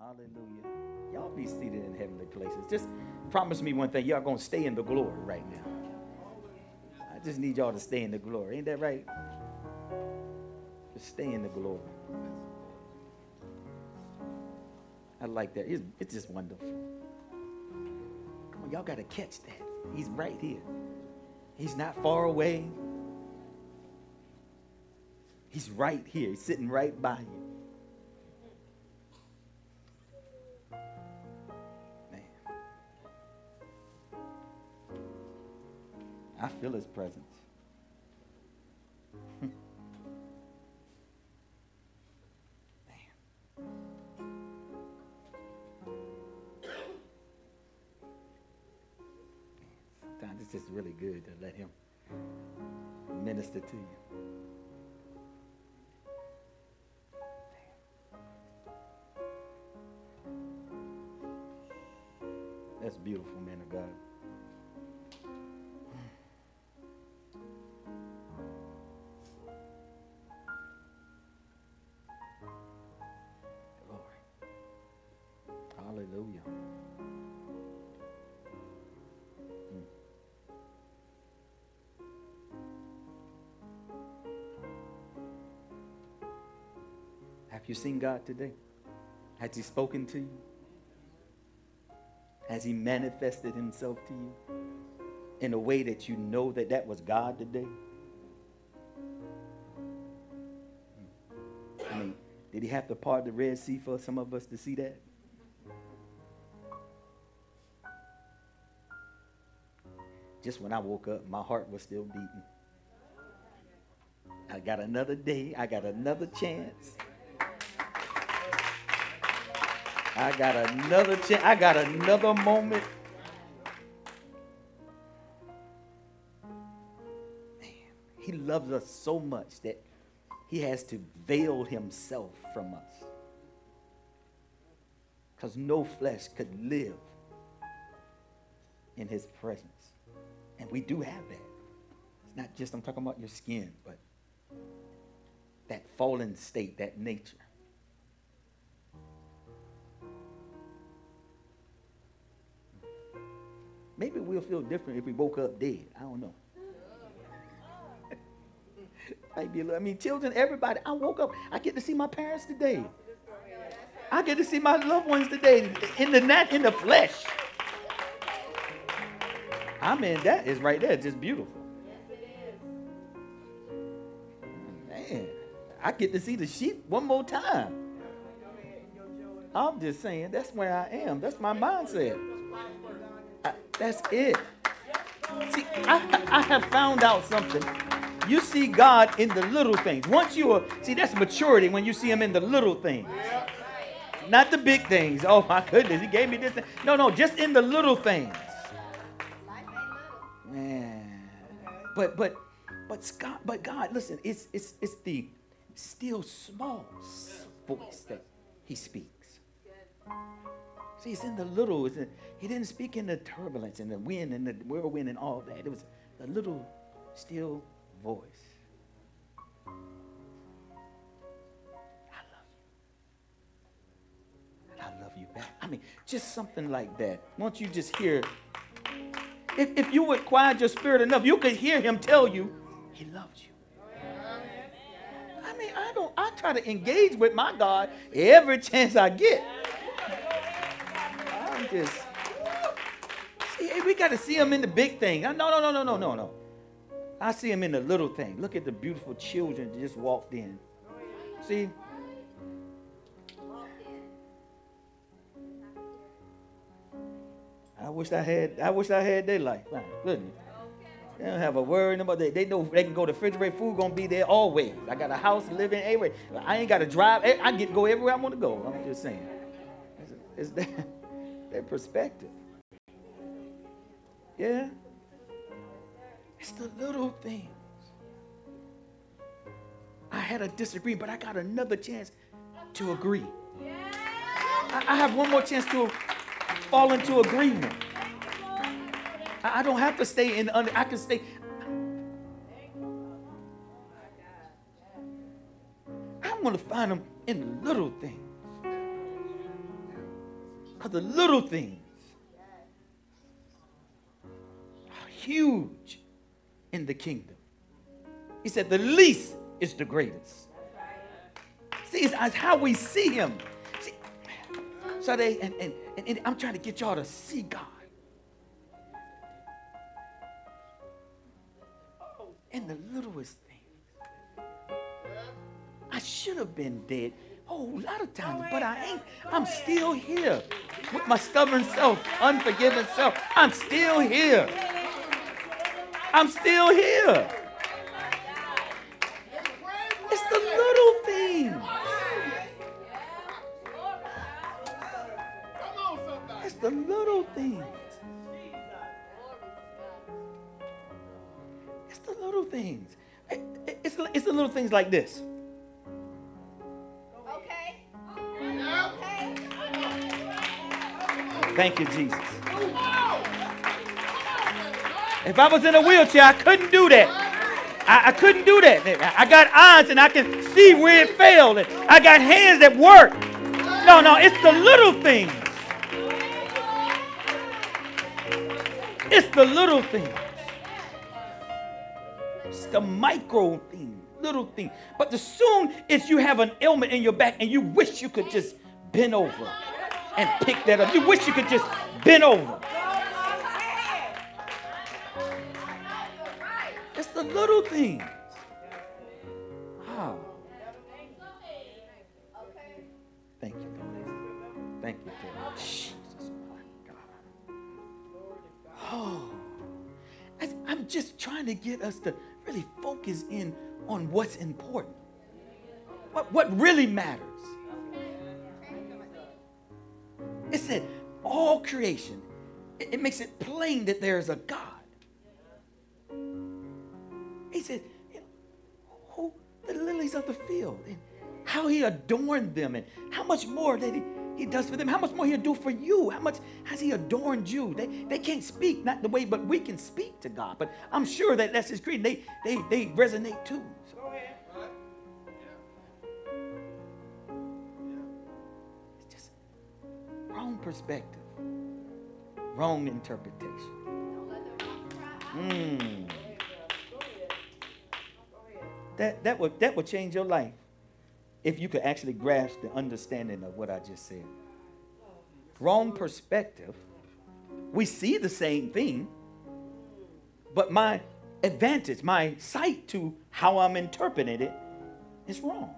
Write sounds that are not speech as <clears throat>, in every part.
Hallelujah. Y'all be seated in heavenly places. Just promise me one thing. Y'all to stay in the glory right now. I just need y'all to stay in the glory. Ain't that right? Just stay in the glory. I like that. It's, it's just wonderful. Come on, y'all got to catch that. He's right here. He's not far away. He's right here. He's sitting right by you. Feel his presence. <laughs> Sometimes it's just really good to let him minister to you. That's beautiful, man of God. Have you seen God today? Has He spoken to you? Has He manifested Himself to you in a way that you know that that was God today? I mean, did He have to part the Red Sea for some of us to see that? Just when I woke up, my heart was still beating. I got another day. I got another chance. I got another chance. I got another moment. Man, he loves us so much that he has to veil himself from us. Because no flesh could live in his presence. And we do have that. It's not just, I'm talking about your skin, but that fallen state, that nature. Maybe we'll feel different if we woke up dead. I don't know. <laughs> Might be a little, I mean, children, everybody. I woke up. I get to see my parents today. I get to see my loved ones today in the nat in the flesh. I mean, that is right there, just beautiful. Man, I get to see the sheep one more time. I'm just saying, that's where I am. That's my mindset. That's it. See, I, I have found out something. You see God in the little things. Once you are, see, that's maturity when you see Him in the little things. Not the big things. Oh my goodness, He gave me this. Thing. No, no, just in the little things. Man. But but but Scott, but God, listen, it's it's it's the still small voice that He speaks. See, it's in the little. In, he didn't speak in the turbulence and the wind and the whirlwind and all that. It was the little, still voice. I love you. And I love you back. I mean, just something like that. Won't you just hear, if, if you would quiet your spirit enough, you could hear him tell you he loves you. I mean, I don't, I try to engage with my God every chance I get see, eh, we got to see him in the big thing. No, no, no, no, no, no, no. I see him in the little thing. Look at the beautiful children that just walked in. See? I wish I had. I wish I had their life. My goodness. They don't have a word about that. They know they can go to refrigerator. Food gonna be there always. I got a house, living anywhere. I ain't got to drive. Eh, I get go everywhere I want to go. I'm just saying. It's that their perspective. Yeah? It's the little things. I had a disagreement, but I got another chance to agree. I, I have one more chance to fall into agreement. I, I don't have to stay in under, I can stay. I'm to find them in the little things. Because the little things are huge in the kingdom. He said, the least is the greatest. See, it's, it's how we see him. See, so they, and, and, and, and I'm trying to get y'all to see God. In the littlest things. I should have been dead. Oh, a lot of times, but I ain't. I'm still here with my stubborn self, unforgiving self. I'm still here. I'm still here. It's the little things. It's the little things. It's the little things. It's, it's the little things like this. Thank you, Jesus. If I was in a wheelchair, I couldn't do that. I, I, couldn't do that. I got eyes and I can see where it failed. I got hands that work. No, no, it's the little things. It's the little things. It's the micro thing, little thing. But the soon as you have an ailment in your back and you wish you could just bend over and pick that up. You wish you could just bend over. It's the little things. Thank you, Lord. Thank you, Lord. Jesus, my God. Oh. I'm just trying to get us to really focus in on what's important. What, what really matters. Said, all creation, it, it makes it plain that there's a God. He said, who, the lilies of the field, and how he adorned them, and how much more that he, he does for them, how much more he'll do for you, how much has he adorned you. They, they can't speak, not the way, but we can speak to God. But I'm sure that that's his creed. They, they, they resonate too. Perspective, wrong interpretation. Mm. That, that, would, that would change your life if you could actually grasp the understanding of what I just said. Wrong perspective. We see the same thing, but my advantage, my sight to how I'm interpreting it is wrong.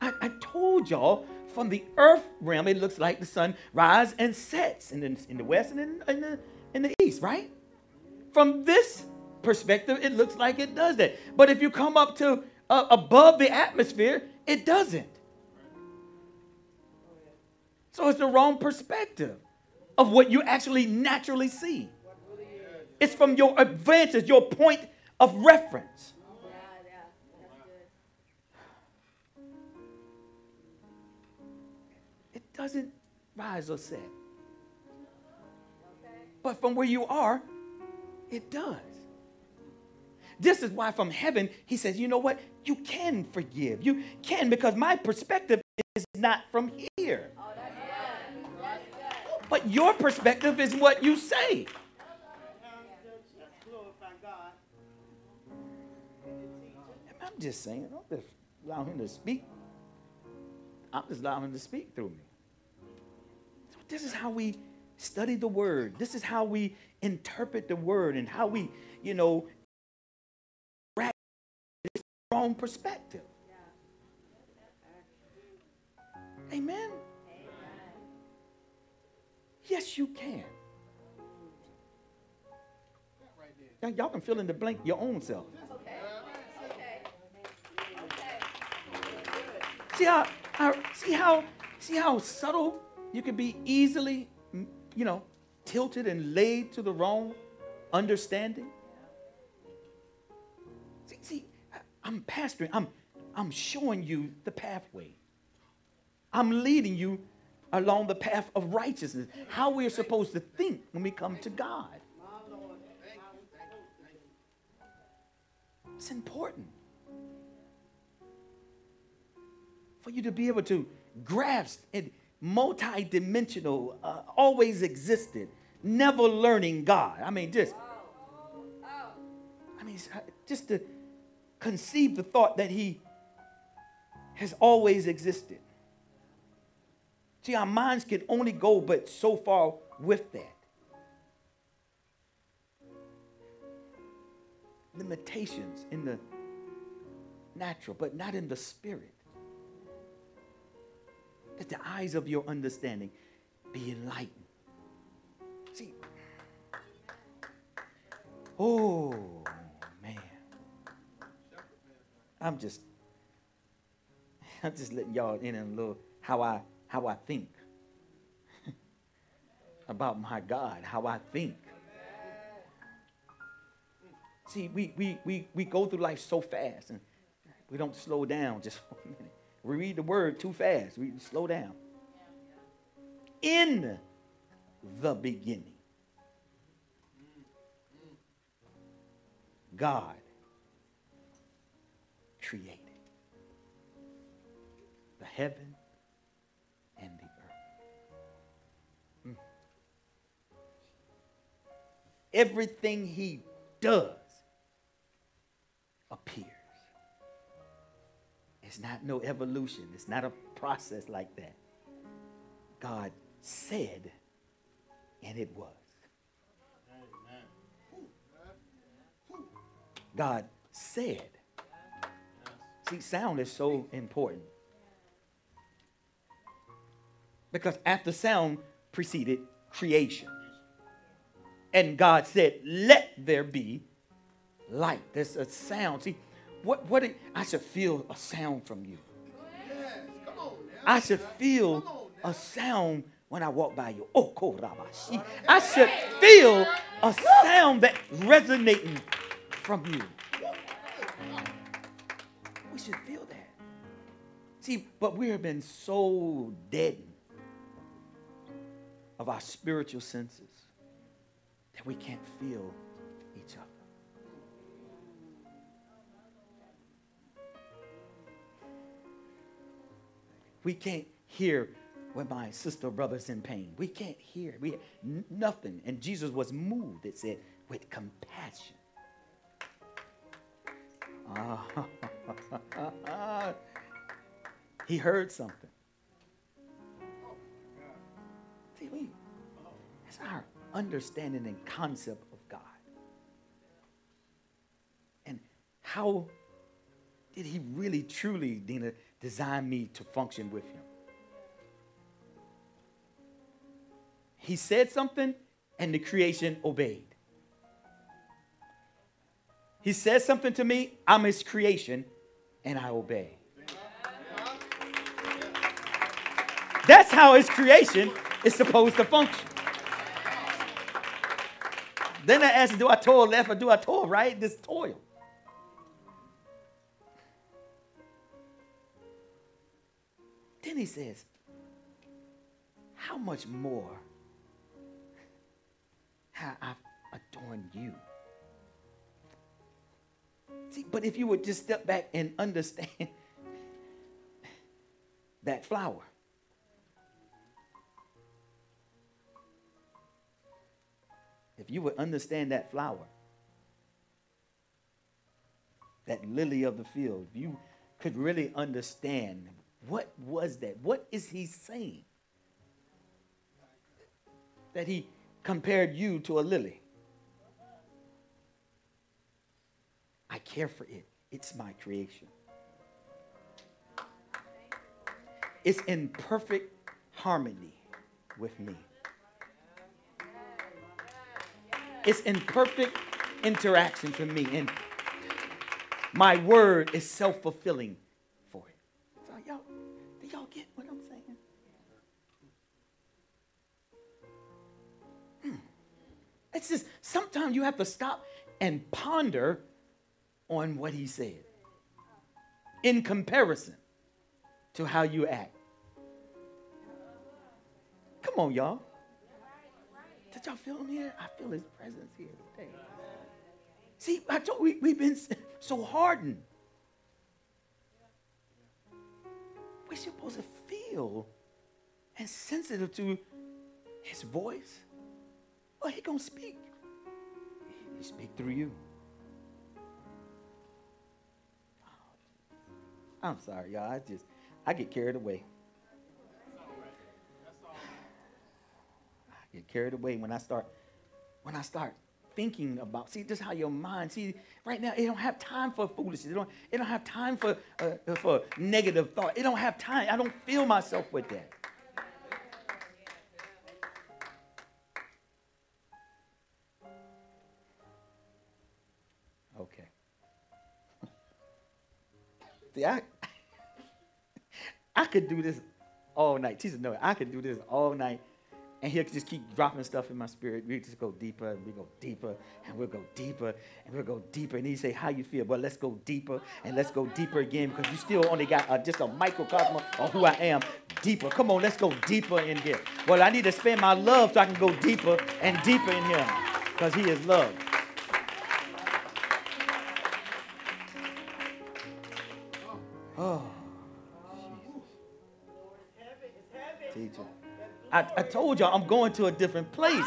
I, I told y'all from the earth realm, it looks like the sun rises and sets in the, in the west and in, in, the, in the east, right? From this perspective, it looks like it does that. But if you come up to uh, above the atmosphere, it doesn't. So it's the wrong perspective of what you actually naturally see. It's from your advantage, your point of reference. Doesn't rise or set. But from where you are, it does. This is why from heaven, he says, you know what? You can forgive. You can because my perspective is not from here. But your perspective is what you say. I'm just saying, I'm just allowing him to speak. I'm just allowing him to speak through me. This is how we study the word. This is how we interpret the word and how we, you know, wrong perspective. Amen. Yes, you can. Now, Y'all can fill in the blank your own self. See how, how see how see how subtle you can be easily, you know, tilted and laid to the wrong understanding. See, see I'm pastoring, I'm, I'm showing you the pathway. I'm leading you along the path of righteousness, how we're supposed to think when we come to God. It's important for you to be able to grasp and multi-dimensional, uh, always existed, never learning God. I mean, just, I mean, just to conceive the thought that He has always existed. See, our minds can only go but so far with that. Limitations in the natural, but not in the spirit. Let the eyes of your understanding be enlightened. See, oh man, I'm just, I'm just letting y'all in a little how I how I think <laughs> about my God, how I think. See, we, we, we, we go through life so fast and we don't slow down just <laughs> for a minute. We read the word too fast. We slow down. In the beginning, God created the heaven and the earth. Mm. Everything he does appears. It's not no evolution. It's not a process like that. God said, and it was. God said. See, sound is so important. Because after sound preceded creation. And God said, Let there be light. There's a sound. See, what, what it, I should feel a sound from you. I should feel a sound when I walk by you. Oh, korabashi. I should feel a sound that resonating from you. We should feel that. See, but we have been so deadened of our spiritual senses that we can't feel each other. We can't hear when my sister or brother's in pain. We can't hear. We nothing. And Jesus was moved, it said, with compassion. <laughs> he heard something. See, we, it's our understanding and concept of God. And how did he really, truly, Dina, design me to function with him? He said something, and the creation obeyed. He says something to me, I'm his creation, and I obey. That's how his creation is supposed to function. Then I ask, do I toil left or do I toil right? This toil. He says, How much more have I adorned you? See, but if you would just step back and understand <laughs> that flower. If you would understand that flower, that lily of the field, you could really understand what was that? What is he saying? That he compared you to a lily. I care for it. It's my creation. It's in perfect harmony with me. It's in perfect interaction for me. And my word is self fulfilling It's just sometimes you have to stop and ponder on what he said in comparison to how you act. Come on, y'all. Did y'all feel him here? I feel his presence here today. See, I told we, we've been so hardened. We're supposed to feel and sensitive to his voice, well, he gonna speak. He speak through you. I'm sorry, y'all. I just I get carried away. I get carried away when I start when I start thinking about. See, just how your mind. See, right now it don't have time for foolishness. It don't. It don't have time for uh, for negative thought. It don't have time. I don't feel myself with that. See, I I could do this all night. Jesus, no, I could do this all night and he'll just keep dropping stuff in my spirit. We just go deeper and we go deeper and we'll go deeper and we'll go deeper. And he say, how you feel? Well, let's go deeper and let's go deeper again because you still only got uh, just a microcosm of who I am. Deeper. Come on, let's go deeper in here. Well, I need to spend my love so I can go deeper and deeper in him because he is love. Teacher. I, I told y'all I'm going to a different place.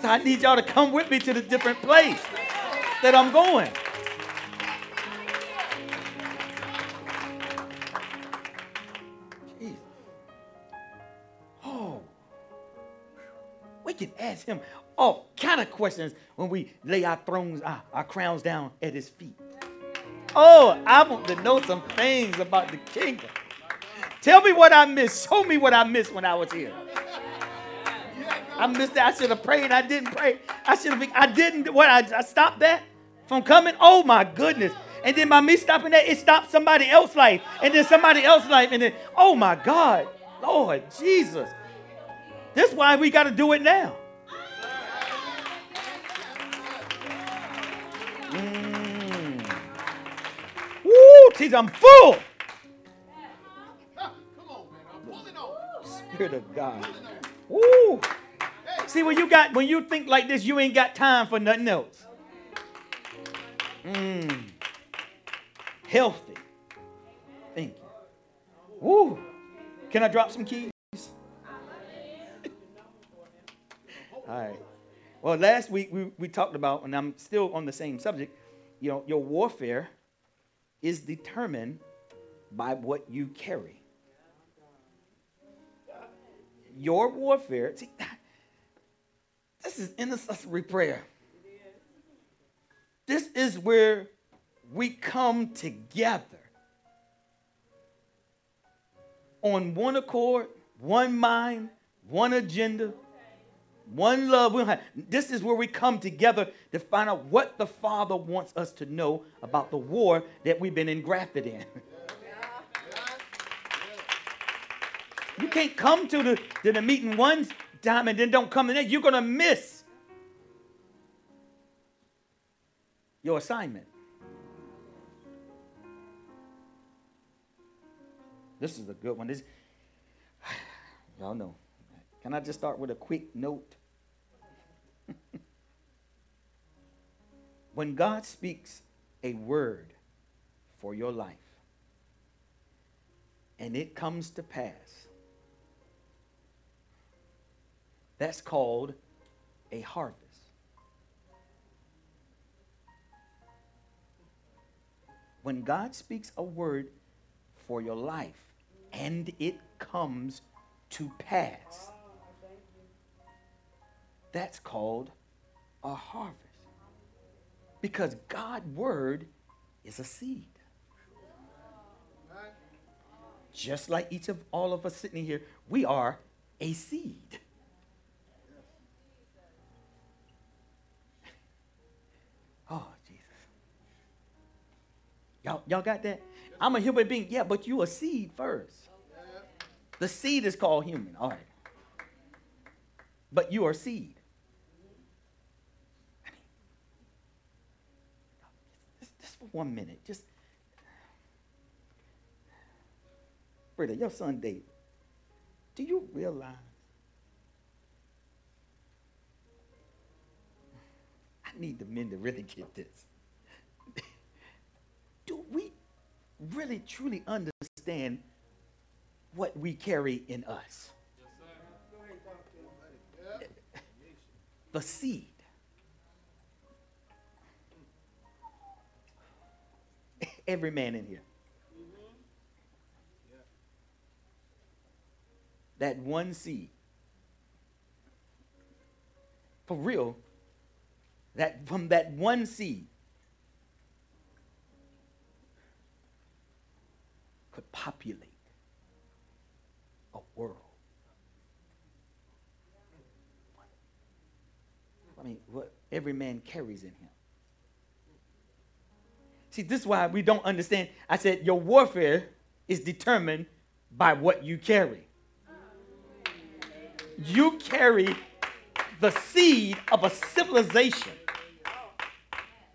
So I need y'all to come with me to the different place that I'm going. Jeez. Oh. We can ask him all kind of questions when we lay our thrones, our, our crowns down at his feet. Oh, I want to know some things about the kingdom. Tell me what I missed. Show me what I missed when I was here. I missed that. I should have prayed. I didn't pray. I should have. I didn't. What? I, I stopped that from coming. Oh my goodness! And then by me stopping that, it stopped somebody else's life, and then somebody else's life, and then oh my God, Lord Jesus! This is why we got to do it now. Mm. Woo, Jesus, I'm full. Spirit of God. Woo. See, when you got when you think like this, you ain't got time for nothing else. Mmm. Healthy. Thank you. Woo. Can I drop some keys? <laughs> All right. Well, last week we, we talked about, and I'm still on the same subject, you know, your warfare is determined by what you carry. Your warfare, see, this is intercessory prayer. This is where we come together on one accord, one mind, one agenda, one love. This is where we come together to find out what the Father wants us to know about the war that we've been engrafted in. <laughs> You can't come to the, to the meeting one time and then don't come the next. You're going to miss your assignment. This is a good one. This, <sighs> y'all know. Can I just start with a quick note? <laughs> when God speaks a word for your life and it comes to pass, That's called a harvest. When God speaks a word for your life and it comes to pass, that's called a harvest. Because God's word is a seed. Just like each of all of us sitting here, we are a seed. Y'all, y'all got that? I'm a human being. Yeah, but you a seed first. The seed is called human. All right. But you are seed. I mean, just, just for one minute, just Britta, your son David, do you realize I need the men to really get this really truly understand what we carry in us—the seed. Every man in here. That one seed. For real, that from that one seed, populate a world. I mean, what every man carries in him. See, this is why we don't understand. I said your warfare is determined by what you carry. You carry the seed of a civilization.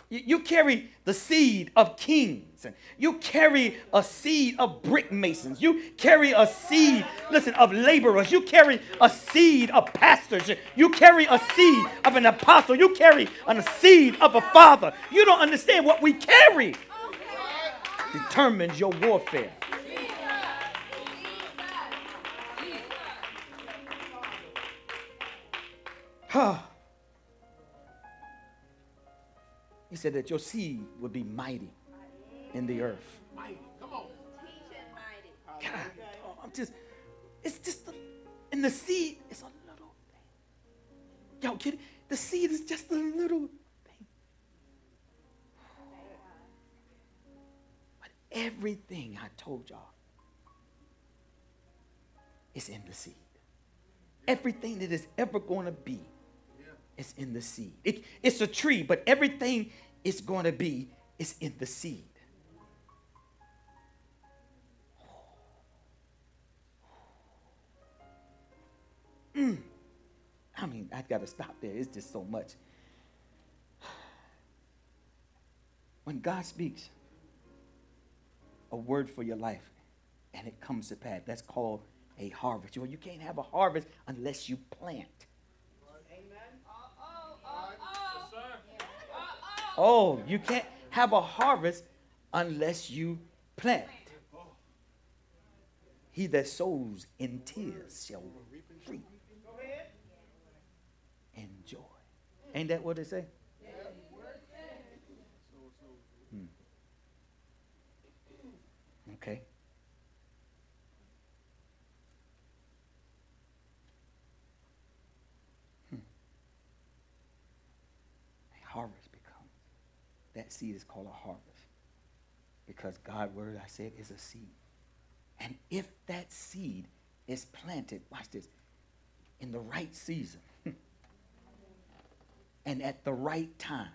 You, carry the seed of kings. And you carry a seed of brick masons. You carry a seed, listen, of laborers. You carry a seed of pastors. You carry a seed of an apostle. You carry a seed of a father. You don't understand what we carry determines your warfare. He said that your seed would be mighty in the earth. Mighty. Come on. Teach it mighty. God, oh, I'm just, it's just, the, and the seed is a little thing. Y'all get it? The seed is just a little thing. But everything I told y'all is in the seed. Everything that is ever going to be is in the seed. It, it's a tree, but everything is going to be is in the seed. Mm. I mean, I got to stop there. It's just so much. When God speaks a word for your life and it comes to pass, that's called a harvest. You, know, you can't have a harvest unless you plant. Oh, you can't have a harvest unless you plant. He that sows in tears shall reap in joy. Ain't that what they say? Hmm. Okay. Hmm. harvest that seed is called a harvest. Because God's word, I said, is a seed. And if that seed is planted, watch this, in the right season <laughs> and at the right time,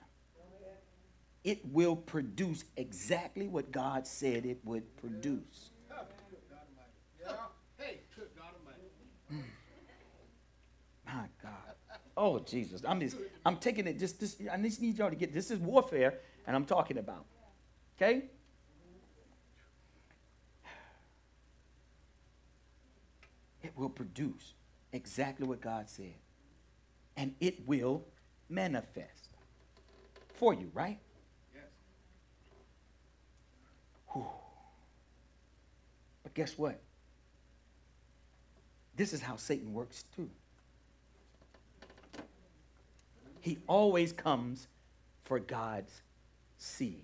it will produce exactly what God said it would produce. Mm. My God. Oh Jesus. I'm just I'm taking it just this I just need y'all to get this is warfare and I'm talking about. Okay? It will produce exactly what God said. And it will manifest for you, right? Yes. Whew. But guess what? This is how Satan works too. He always comes for God's seed.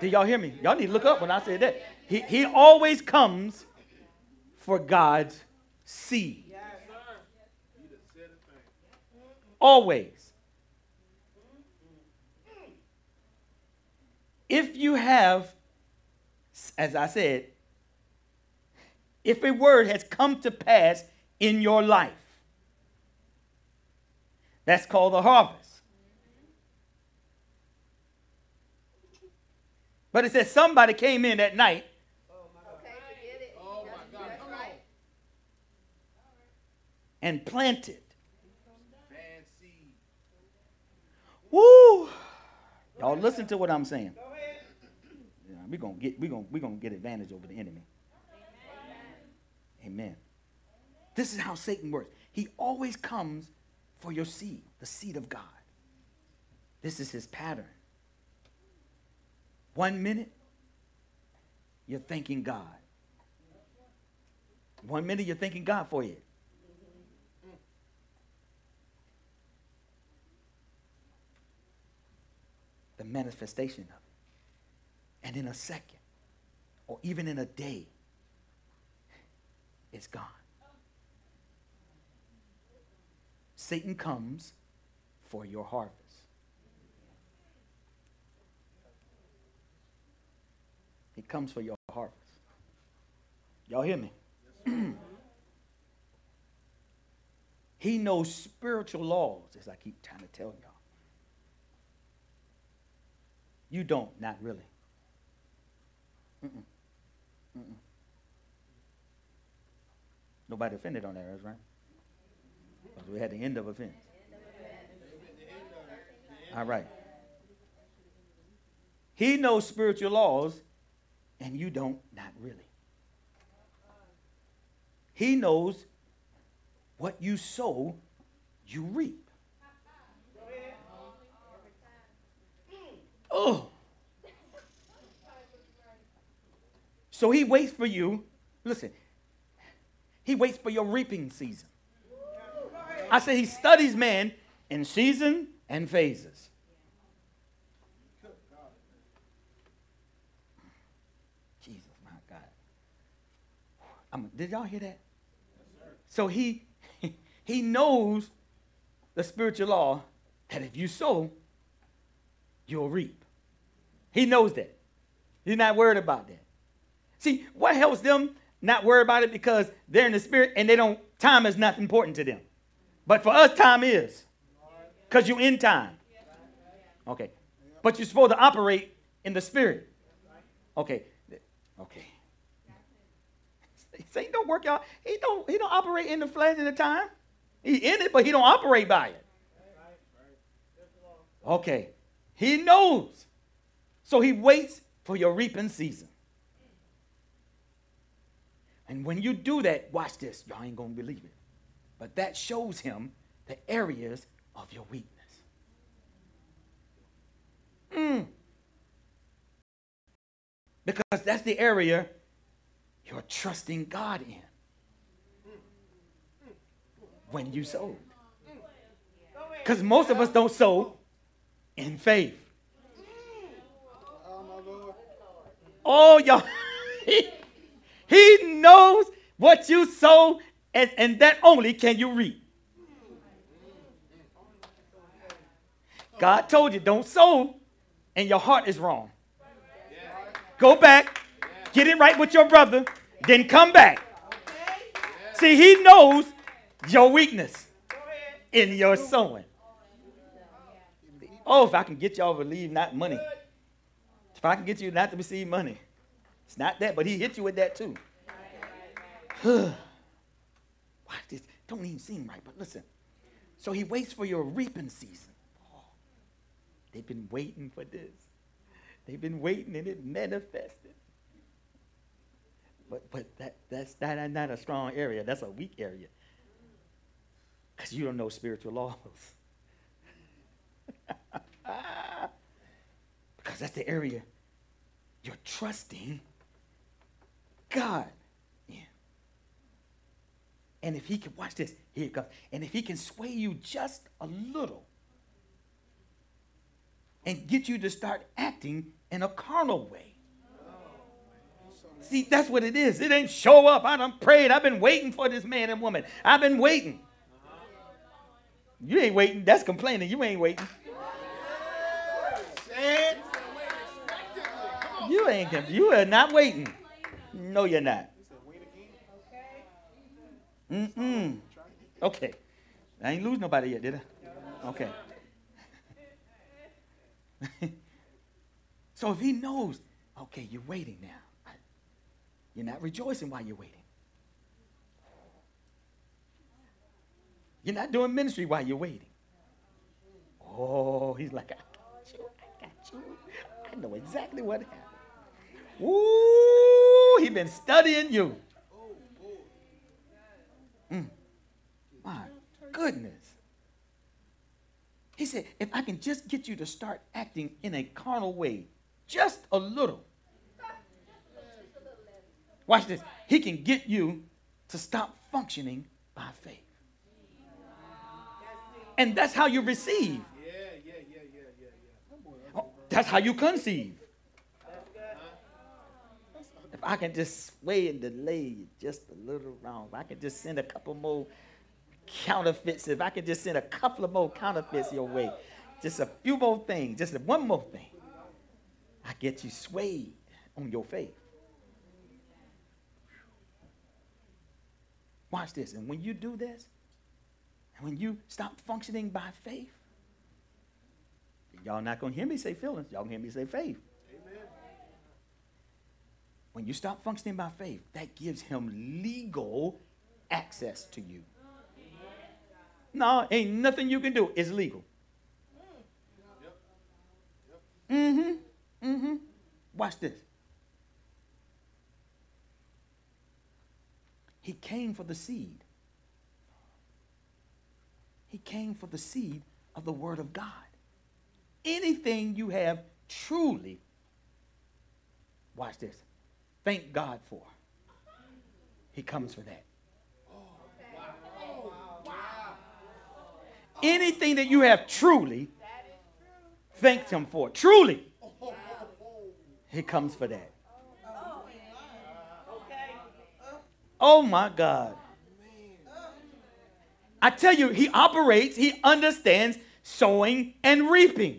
Did y'all hear me? Y'all need to look up when I said that. He, he always comes for God's seed. Always. If you have, as I said, if a word has come to pass in your life, that's called the harvest. But it says somebody came in at night. And planted. Woo! Y'all listen to what I'm saying. Yeah, we're gonna get we're gonna we're gonna get advantage over the enemy. Amen. Amen. This is how Satan works. He always comes for your seed, the seed of God. This is his pattern. One minute, you're thanking God. One minute, you're thanking God for it. The manifestation of it. And in a second, or even in a day, it's gone. Satan comes for your harvest. Comes for your harvest. Y'all hear me? <clears throat> he knows spiritual laws, as I keep trying to tell y'all. You don't, not really. Mm-mm. Mm-mm. Nobody offended on that, right? Because we had the end of offense. All right. He knows spiritual laws, and you don't, not really. He knows what you sow, you reap. Oh. So he waits for you. Listen, he waits for your reaping season. I said he studies man in season and phases. Jesus, my God. I'm, did y'all hear that? so he <laughs> he knows the spiritual law that if you sow, you'll reap. He knows that. He's not worried about that. See, what helps them not worry about it because they're in the spirit and they don't, time is not important to them. But for us, time is. Because you're in time. Okay. But you're supposed to operate in the spirit. Okay. Okay. He don't work out. He don't he don't operate in the flesh in the time. He in it, but he don't operate by it. Okay. He knows. So he waits for your reaping season. And when you do that, watch this. Y'all ain't to believe it. But that shows him the areas of your weakness. Mm. Because that's the area you're trusting God in when you sow. Because most of us don't sow in faith. Oh, y'all. <laughs> He knows what you sow, and, and that only can you reap. God told you, don't sow, and your heart is wrong. Go back, get it right with your brother, then come back. See, he knows your weakness in your sowing. Oh, if I can get y'all to believe not money. If I can get you not to receive money. It's not that, but he hit you with that too. <sighs> Why this don't even seem right, but listen. So he waits for your reaping season. Oh, they've been waiting for this. They've been waiting and it manifested. But but that that's that not a strong area. That's a weak area. Because you don't know spiritual laws. <laughs> because that's the area you're trusting God in. And if he can, watch this, here it comes. And if he can sway you just a little and get you to start acting in a carnal way. See, that's what it is. It ain't show up. I done prayed. I've been waiting for this man and woman. I've been waiting. You ain't waiting. That's complaining. You ain't waiting. You ain't. You are not waiting. No, you're not. Mm-mm. Okay. I ain't lose nobody yet, did I? Okay. <laughs> so if he knows, okay, you're waiting now. You're not rejoicing while you're waiting. You're not doing ministry while you're waiting. Oh, he's like, I got you. I got you. I know exactly what happened. Ooh, he been studying you. Mm. My goodness. He said, if I can just get you to start acting in a carnal way, just a little. Watch this. He can get you to stop functioning by faith. And that's how you receive. That's how you conceive. If I can just sway and delay just a little wrong, if I can just send a couple more counterfeits, if I can just send a couple of more counterfeits your way, just a few more things, just one more thing, I get you swayed on your faith. Watch this. And when you do this, and when you stop functioning by faith, y'all not going to hear me say feelings, y'all going to hear me say faith. Amen. When you stop functioning by faith, that gives him legal access to you. No, ain't nothing you can do. It's legal. Mm-hmm. Mm-hmm. Watch this. He came for the seed. He came for the seed of the Word of God. Anything you have truly, watch this, thank God for, He comes for that. Anything that you have truly, thank Him for. Truly, He comes for that. Oh my God. I tell you, he operates, he understands sowing and reaping.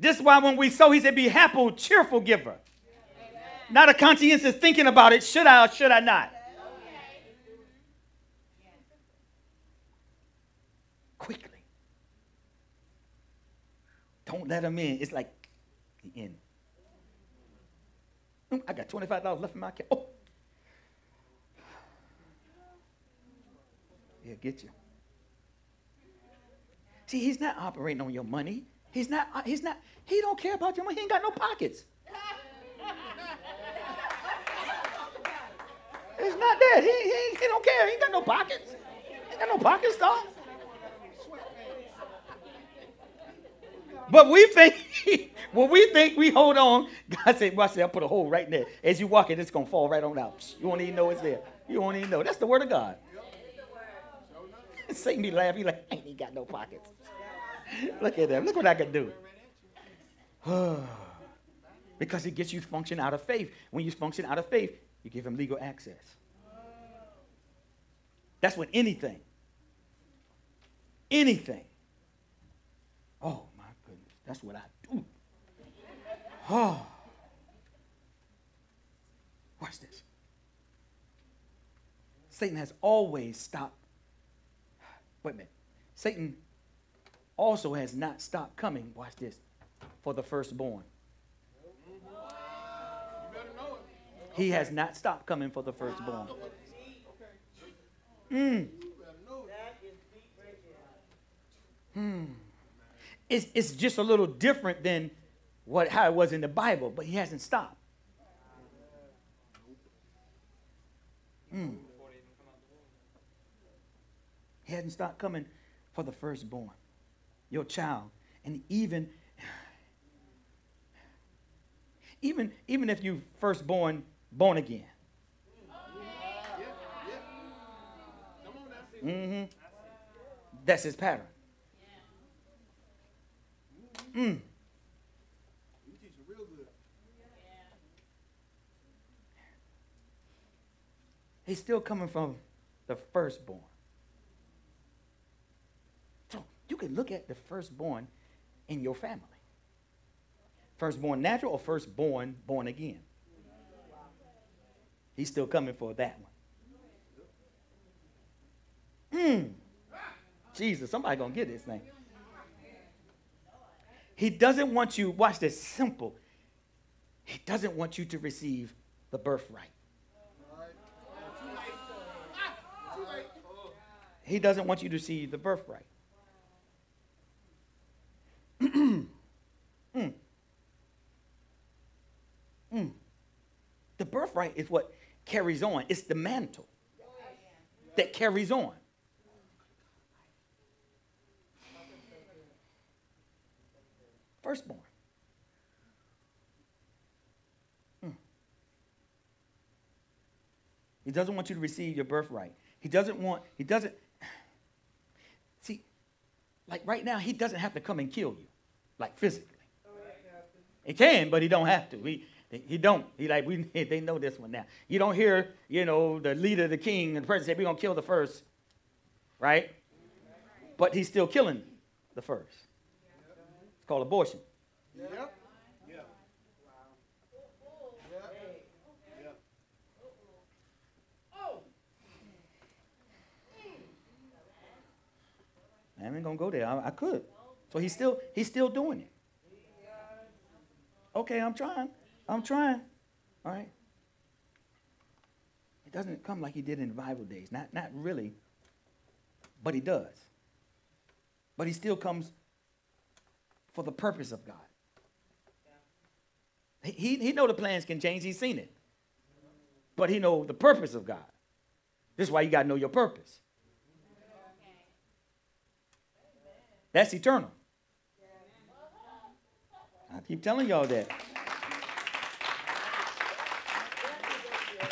This is why when we sow, he said, Be happy, cheerful giver. Not a conscientious thinking about it. Should I or should I not? Quickly. Don't let him in. It's like the end. I got $25 left in my account. Oh. He'll get you. See, he's not operating on your money. He's not, uh, he's not, he don't care about your money. He ain't got no pockets. It's not that. He, he, he don't care. He ain't got no pockets. He ain't got no pockets, dog. But we think, <laughs> when we think we hold on, God said, watch that, I'll put a hole right there. As you walk it, it's going to fall right on out. You won't even know it's there. You won't even know. That's the word of God. <laughs> Satan be laughing. He like, I ain't got no pockets. <laughs> Look at that. Look what I can do. <sighs> because it gets you function out of faith. When you function out of faith, you give him legal access. That's when anything, anything. Oh, that's what I do. <sighs> Oh. Watch this. Satan has always stopped. <sighs> Wait a minute. Satan also has not stopped coming. Watch this. For the firstborn. He has not stopped coming for the firstborn. Mm. Hmm it's, it's just a little different than what, how it was in the Bible, but he hasn't stopped. Mm. He hasn't stopped coming for the firstborn, your child. And even, even, even if you firstborn born again. Mm-hmm. That's his pattern. Mm. He's still coming from the firstborn. So you can look at the firstborn in your family. Firstborn natural or firstborn born again? He's still coming for that one. Mm. Jesus, somebody gonna get this thing. He doesn't want you, watch this, simple. He doesn't want you to receive the birthright. He doesn't want you to see the birthright. mm. Mm. The birthright is what carries on. It's the mantle that carries on. Firstborn. Hmm. He doesn't want you to receive your birthright. He doesn't want, he doesn't. <sighs> See, like right now, he doesn't have to come and kill you, like physically. He can, but he don't have to. He, he don't. He like we. <laughs> They know this one now. You don't hear, you know, the leader, the king, and the president say, "We're gonna kill the first, right? But he's still killing the first. Called abortion. Yep. I oh. ain't gonna go there. I, I could. So he's still he's still doing it. Okay, I'm trying. I'm trying. All right. It doesn't come like he did in the Bible days. Not not really. But he does. But he still comes for the purpose of God. He, he know the plans can change. He's seen it. But he know the purpose of God. This is why you got to know your purpose. That's eternal. I keep telling y'all that.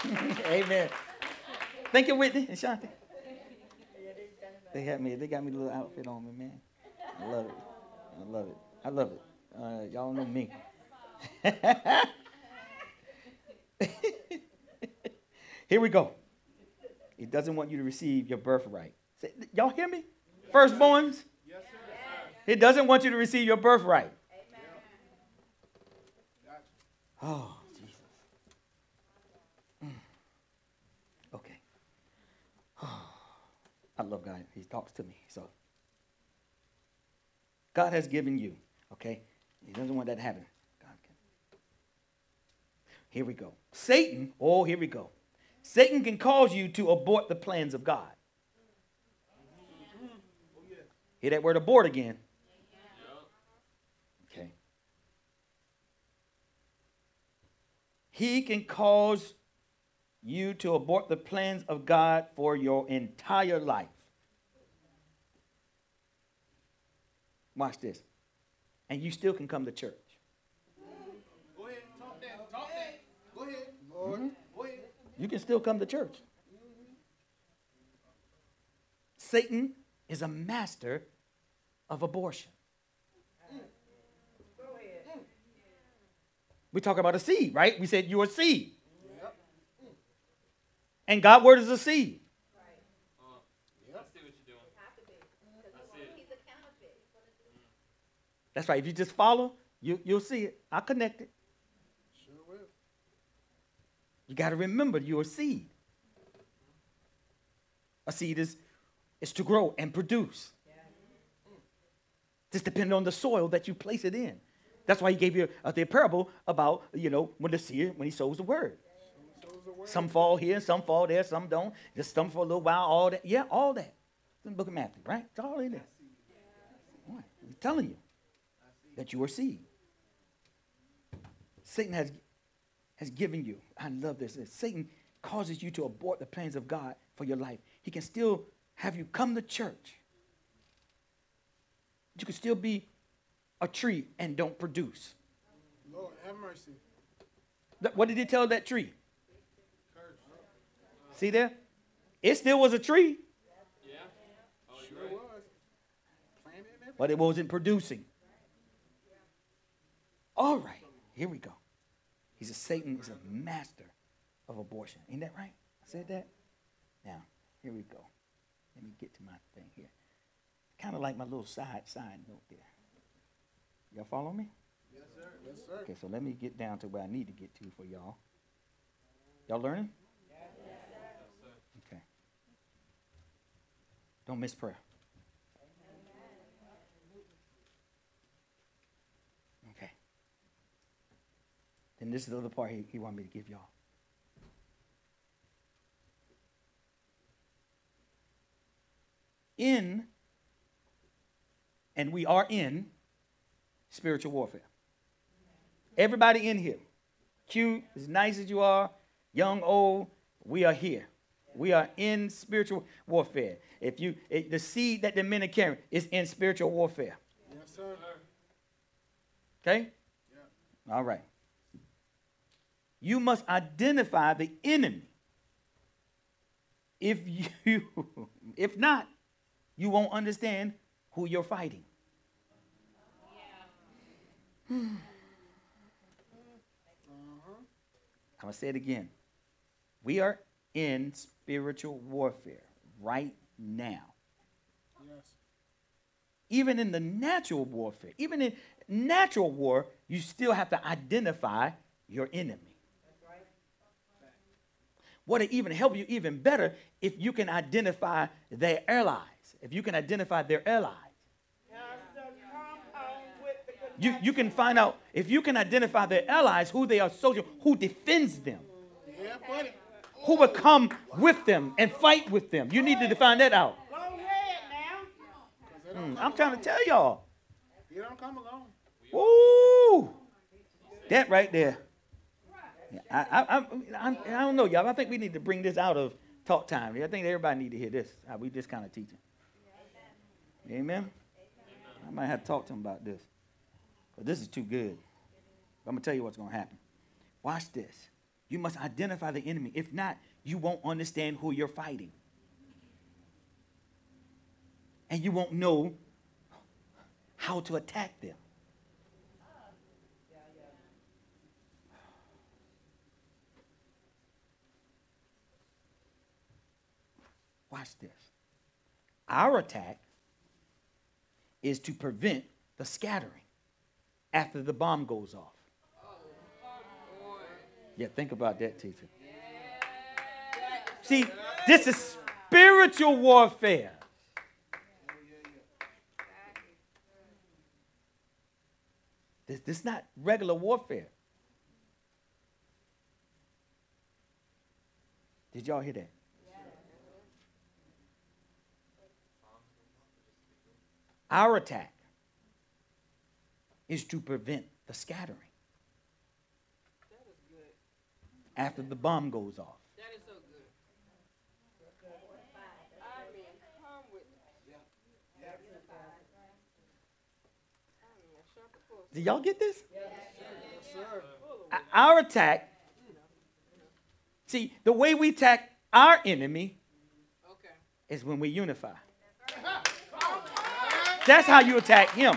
<laughs> Amen. Thank you, Whitney and Shanti. They had me. They got me a little outfit on me, man. I love it. I love it. I love it. Uh, y'all know me. <laughs> Here we go. He doesn't want you to receive your birthright. Y'all hear me? Firstborns. Yes, He doesn't want you to receive your birthright. Oh, Jesus. Mm. Okay. Oh, <sighs> I love God. He talks to me. So, God has given you, okay? He doesn't want that to happen. God can. Here we go. Satan, oh, here we go. Satan can cause you to abort the plans of God. Hear that word abort again. Okay. He can cause you to abort the plans of God for your entire life. Watch this. And you still can come to church. Go ahead, talk that, talk that. Go ahead, Lord. Mm-hmm. Go ahead. You can still come to church. Mm-hmm. Satan is a master of abortion. We talk about a seed, right? We said you're a seed. Yep. And God word is a seed. That's right. If you just follow, you, you'll see it. I'll connect it. Sure will. You got to remember you're a seed. A seed is, is to grow and produce. Yeah. Just depending on the soil that you place it in. That's why he gave you uh, the parable about, you know, when the seer, when he sows the word. Some fall here, some fall there, some don't. Just some for a little while, all that. Yeah, all that. It's in the book of Matthew, right? It's all in there. Right. I'm telling you that you are seed. Satan has, has given you, I love this. Satan causes you to abort the plans of God for your life. He can still have you come to church. You can still be a tree and don't produce? Lord, have mercy. What did he tell that tree? See there? It still was a tree. Yeah. Oh, sure right. was. But it wasn't producing. All right, here we go. He's a Satan he's a master of abortion. Ain't that right? I said that? Now, here we go. Let me get to my thing here. Kind of like my little side side note there. Y'all follow me? Yes, sir. Yes, sir. Okay, so let me get down to where I need to get to for y'all. Y'all learning? Yes, sir. Okay. Don't miss prayer. Okay. Then this is the other part he, he wanted me to give y'all. In, and we are in spiritual warfare. Everybody in here, cute, as nice as you are, young, old, we are here. We are in spiritual warfare. If you it, the seed that the men are carrying is in spiritual warfare. Yes, sir. Okay? Yeah. All right. You must identify the enemy. If you <laughs> if not, you won't understand who you're fighting. I'm going to say it again. We are in spiritual warfare right now. Yes. Even in the natural warfare, even in natural war, you still have to identify your enemy. What it even help you even better if you can identify their allies. If you can identify their allies. You, you can find out if you can identify their allies, who they are soldier, who defends them, who will come with them and fight with them. You need to find that out. Go ahead now. Cause they don't Mm, I'm trying to tell y'all. You don't come alone. Woo! That right there. I, I, I, I, don't know, y'all. I think we need to bring this out of talk time. I think everybody need to hear this. How we just kind of teaching. Amen. I might have to talk to him about this. But this is too good. I'm gonna tell you what's gonna happen. Watch this. You must identify the enemy. If not, you won't understand who you're fighting. And you won't know how to attack them. Watch this. Our attack is to prevent the scattering after the bomb goes off. Yeah, think about that, teacher. See, this is spiritual warfare. This, this is not regular warfare. Did y'all hear that? Our attack is to prevent the scattering That is good. after the bomb goes off. That is so. I mean, come with. I mean, sharp as full. Do y'all get this? Yes, sir. O- Our attack, see, the way we attack our enemy Okay. is when we unify. That's how you attack him.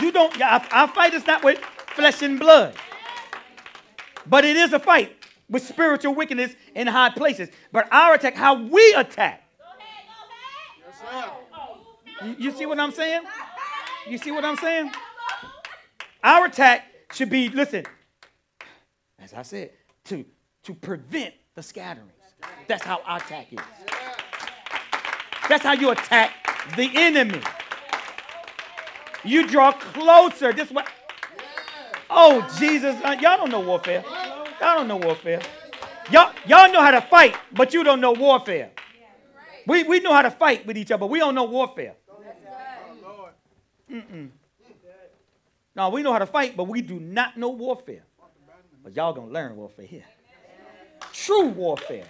You don't, our, fight is not with flesh and blood, but it is a fight with spiritual wickedness in high places. But our attack, how we attack, Yes, sir. you, you see what I'm saying? You see what I'm saying? Our attack should be, listen, as I said, to, to prevent the scatterings. That's how our attack is. That's how you attack the enemy. You draw closer. This what? Oh Jesus! Uh, y'all don't know warfare. Y'all don't know warfare. Y'all y'all know how to fight, but you don't know warfare. We we know how to fight with each other, but we don't know warfare. Oh, Lord. No, we know how to fight, but we do not know warfare. But y'all gonna learn warfare here. True warfare.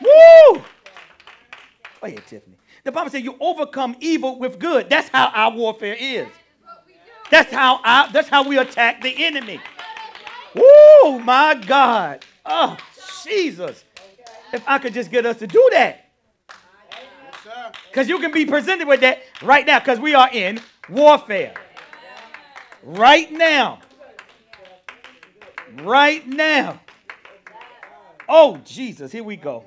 Woo! Go ahead, Tiffany. The Bible says you overcome evil with good. That's how our warfare is. That's how our, that's how we attack the enemy. Woo, my God. Oh, Jesus. If I could just get us to do that. Because you can be presented with that right now because we are in warfare. Right now. Right now. Oh, Jesus, here we go.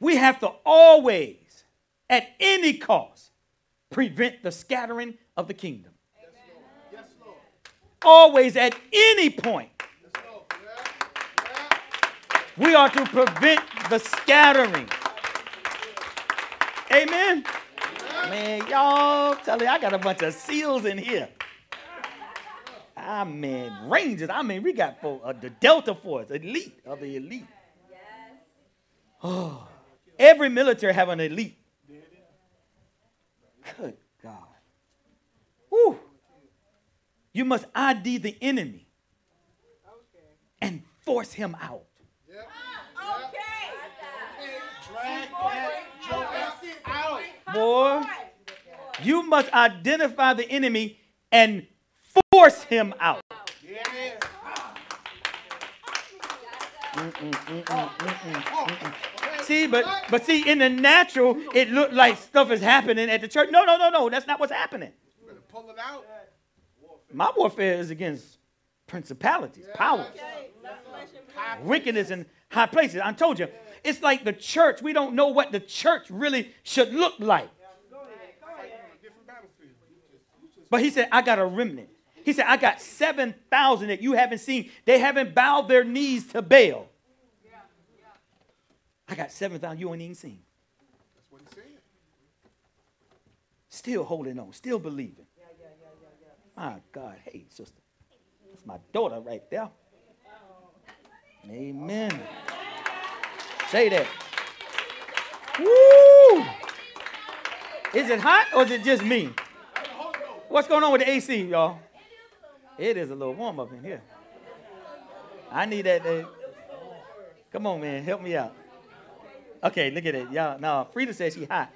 We have to always, at any cost, prevent the scattering of the kingdom. Yes, Lord. Always, at any point, Yes, Lord. Yeah. Yeah. we are to prevent the scattering. Amen. Man, y'all tell you, I got a bunch of seals in here. I mean, Rangers. I mean, we got for, uh, the Delta Force, elite of the elite. Oh, every military have an elite. Good God. Woo. You must ID the enemy and force him out. Yeah. Okay. Drag that joker out. Boy, you must identify the enemy and force him out. Mm-mm, mm-mm, mm-mm. See, but but see, in the natural, it looked like stuff is happening at the church. No, no, no, no. That's not what's happening. Pull it out. My warfare is against principalities, powers, wickedness in high places. I told you, it's like the church. We don't know what the church really should look like. Different battlefield. You just, you just But he said, I got a remnant. He said, I got 7,000 that you haven't seen. They haven't bowed their knees to Baal. I got 7,000 you ain't even seen. That's what he said. Still holding on, still believing. My God. Hey, sister. That's my daughter right there. Amen. Say that. Woo! Is it hot or is it just me? What's going on with the AC, y'all? It is a little warm up in here. I need that. uh, Come on, man. Help me out. Okay, look at it. Y'all, no, Frida says she hot.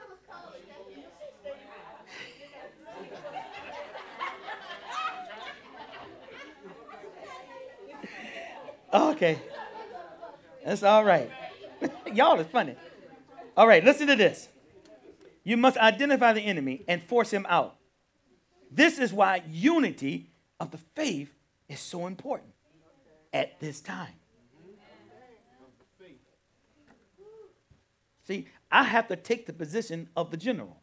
Oh, okay. That's all right. <laughs> Y'all is funny. All right, listen to this. You must identify the enemy and force him out. This is why unity of the faith is so important at this time. See, I have to take the position of the general.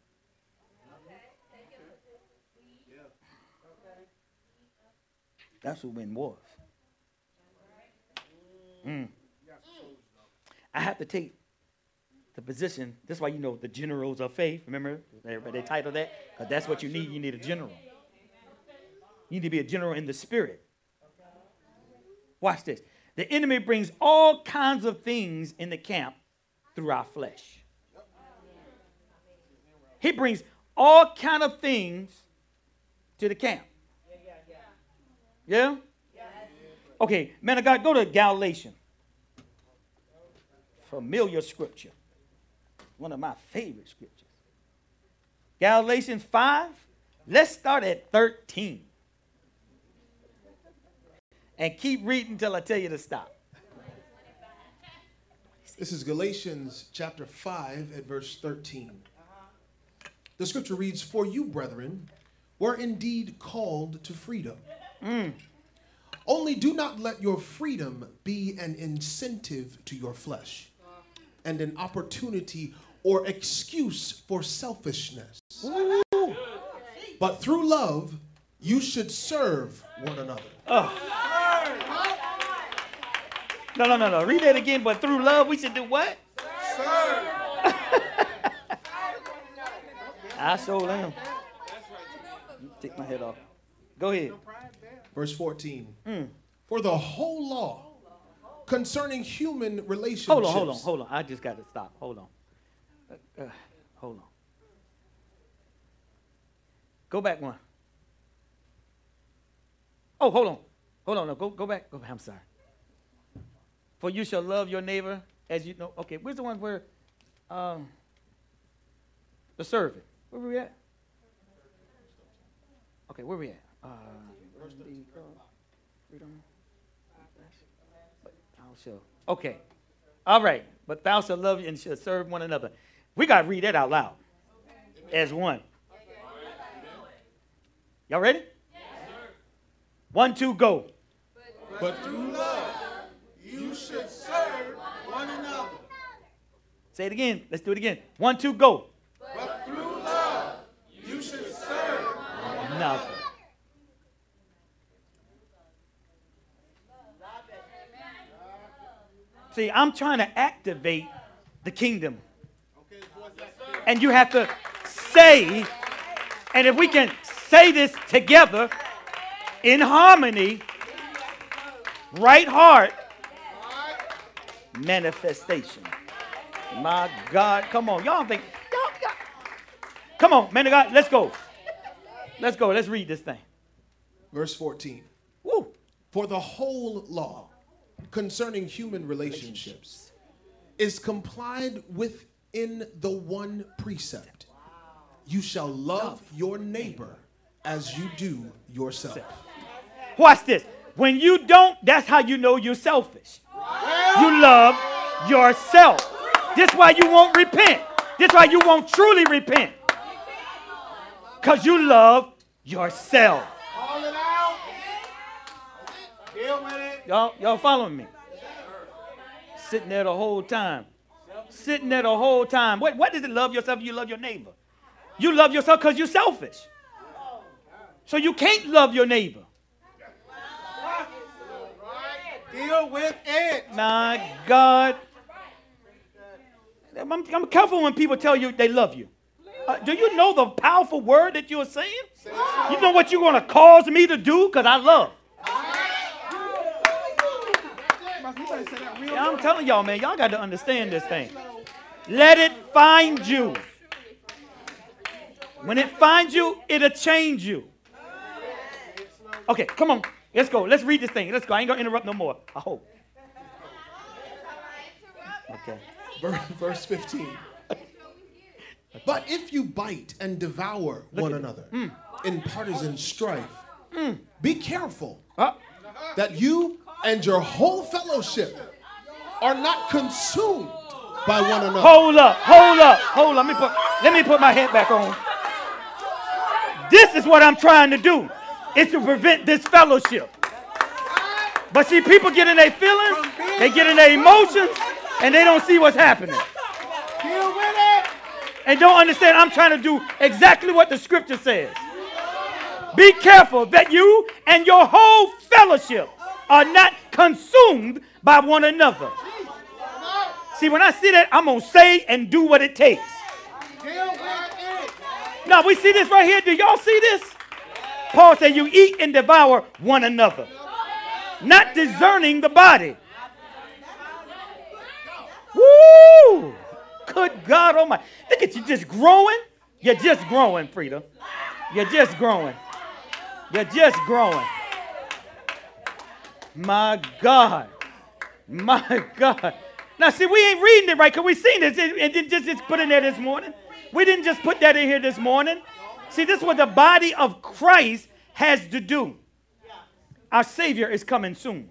That's who win wars. Mm. I have to take the position. That's why you know the generals of faith. Remember, everybody they title that because that's what you need. You need a general. You need to be a general in the spirit. Watch this. The enemy brings all kinds of things in the camp through our flesh. He brings all kind of things to the camp. Yeah? Okay, man of God, go to Galatians. Familiar scripture. One of my favorite scriptures. Galatians 5. Let's start at 13. And keep reading till I tell you to stop. This is Galatians chapter 5 at verse 13. The scripture reads, For you, brethren, were indeed called to freedom. Mm. Only do not let your freedom be an incentive to your flesh and an opportunity or excuse for selfishness. But through love, you should serve one another. Ah. No, no, no, no. Read that again. But through love, we should do what? Serve. I so am. Take my head off. Go ahead. Verse 14. For the whole law concerning human relationships. Hold on, hold on, hold on. I just got to stop. Hold on. Uh, uh, hold on. Go back one. Oh, hold on. Hold on. No, go, go back. Go back. I'm sorry. For you shall love your neighbor as you know. Okay, where's the one where um, the servant? Where were we at? Okay, where we at? Uh. Okay. All right. But thou shalt love and shall serve one another. We got to read that out loud as one. Y'all ready? One, two, go. But through love, should serve one another. Say it again. Let's do it again. One, two, go. But through love, you should serve. Nothing. See, I'm trying to activate the kingdom. Okay, boys, that's good. And you have to say, and if we can say this together in harmony, right heart, manifestation. My God, come on. Y'all think, y'all, y'all. Come on, man of God, let's go. Let's go. Let's read this thing. Verse 14. Woo. For the whole law concerning human relationships is complied with in the one precept you shall love your neighbor as you do yourself. Watch this. When you don't, that's how you know you're selfish. You love yourself. This why you won't repent. This why you won't truly repent. Because you love yourself. Y'all, y'all following me? Sitting there the whole time. Sitting there the whole time. What, what does it love yourself? You love your neighbor. You love yourself because you're selfish. So you can't love your neighbor. Deal with it. My God. I'm, I'm careful when people tell you they love you. Uh, do you know the powerful word that you're saying? You know what you're going to cause me to do? Because I love. Yeah, I'm telling y'all, man, y'all got to understand this thing. Let it find you. When it finds you, it'll change you. Okay, come on. Let's go. Let's read this thing. Let's go. I ain't going to interrupt no more. I hope. Okay. Verse 15. But if you bite and devour one another in partisan strife, be careful Uh, that you and your whole fellowship are not consumed by one another. hold up. Hold up. Hold up. Let me put, let me put my head back on. This is what I'm trying to do. Is to prevent this fellowship. But see, people get in their feelings, they get in their emotions, and they don't see what's happening. And don't understand I'm trying to do exactly what the scripture says. Be careful that you and your whole fellowship are not consumed by one another. See, when I see that, I'm going to say and do what it takes. Now, we see this right here. Do y'all see this? Paul said, You eat and devour one another, not discerning the body. Woo! Good God Almighty. Look at you just growing. You're just growing, Frida. You're just growing. You're just growing. My God. My God. Now, see, we ain't reading it right because we seen this and and didn't just, just put in there this morning. We didn't just put that in here this morning. See, this is what the body of Christ has to do. Our Savior is coming soon.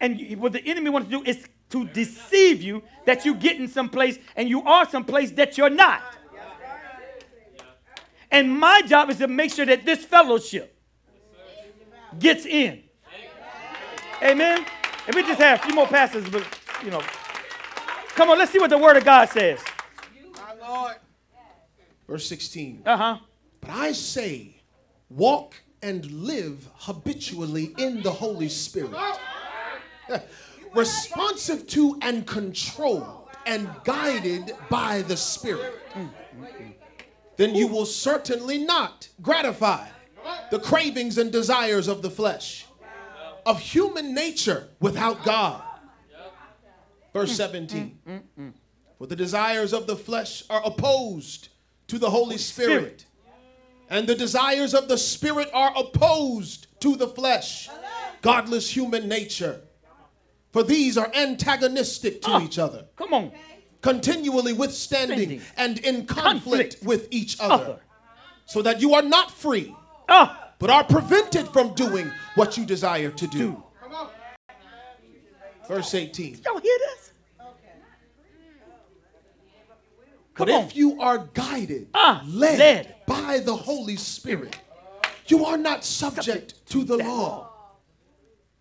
And what the enemy wants to do is to deceive you that you're getting someplace and you are someplace that you're not. And my job is to make sure that this fellowship gets in. Amen. And we just have a few more passages, but you know. Come on, let's see what the word of God says. My Lord. Verse 16. Uh-huh. But I say, walk and live habitually in the Holy Spirit, <laughs> responsive to and controlled and guided by the Spirit. Then you will certainly not gratify the cravings and desires of the flesh, of human nature without God. Verse 17. Mm, mm, mm, For the desires of the flesh are opposed to the Holy Spirit. And the desires of the Spirit are opposed to the flesh, godless human nature. For these are antagonistic to Ah. each other, Come on. continually withstanding Standing. and in conflict, Conflict. with each other, so that you are not free, Ah, but are prevented from doing what you desire to do. Verse 18. y'all hear this? But on. if you are guided, Ah, led, led. by the Holy Spirit, you are not subject to the that law.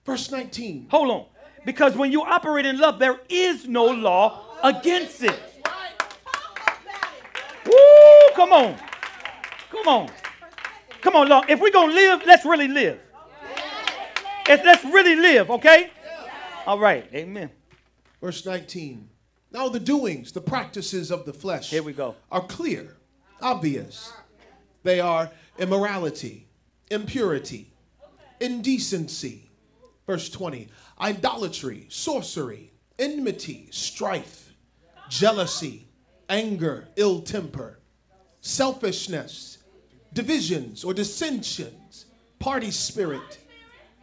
Verse 19. Hold on. Because when you operate in love, there is no law against it. Woo! Come on. Come on. Come on, Lord. If we're going to live, let's really live. If, let's really live, okay? All right. Amen. Verse 19. Now the doings, the practices of the flesh Here we go. are clear, obvious. They are immorality, impurity, indecency. Verse 20. Idolatry, sorcery, enmity, strife, jealousy, anger, ill temper, selfishness, divisions or dissensions, party spirit,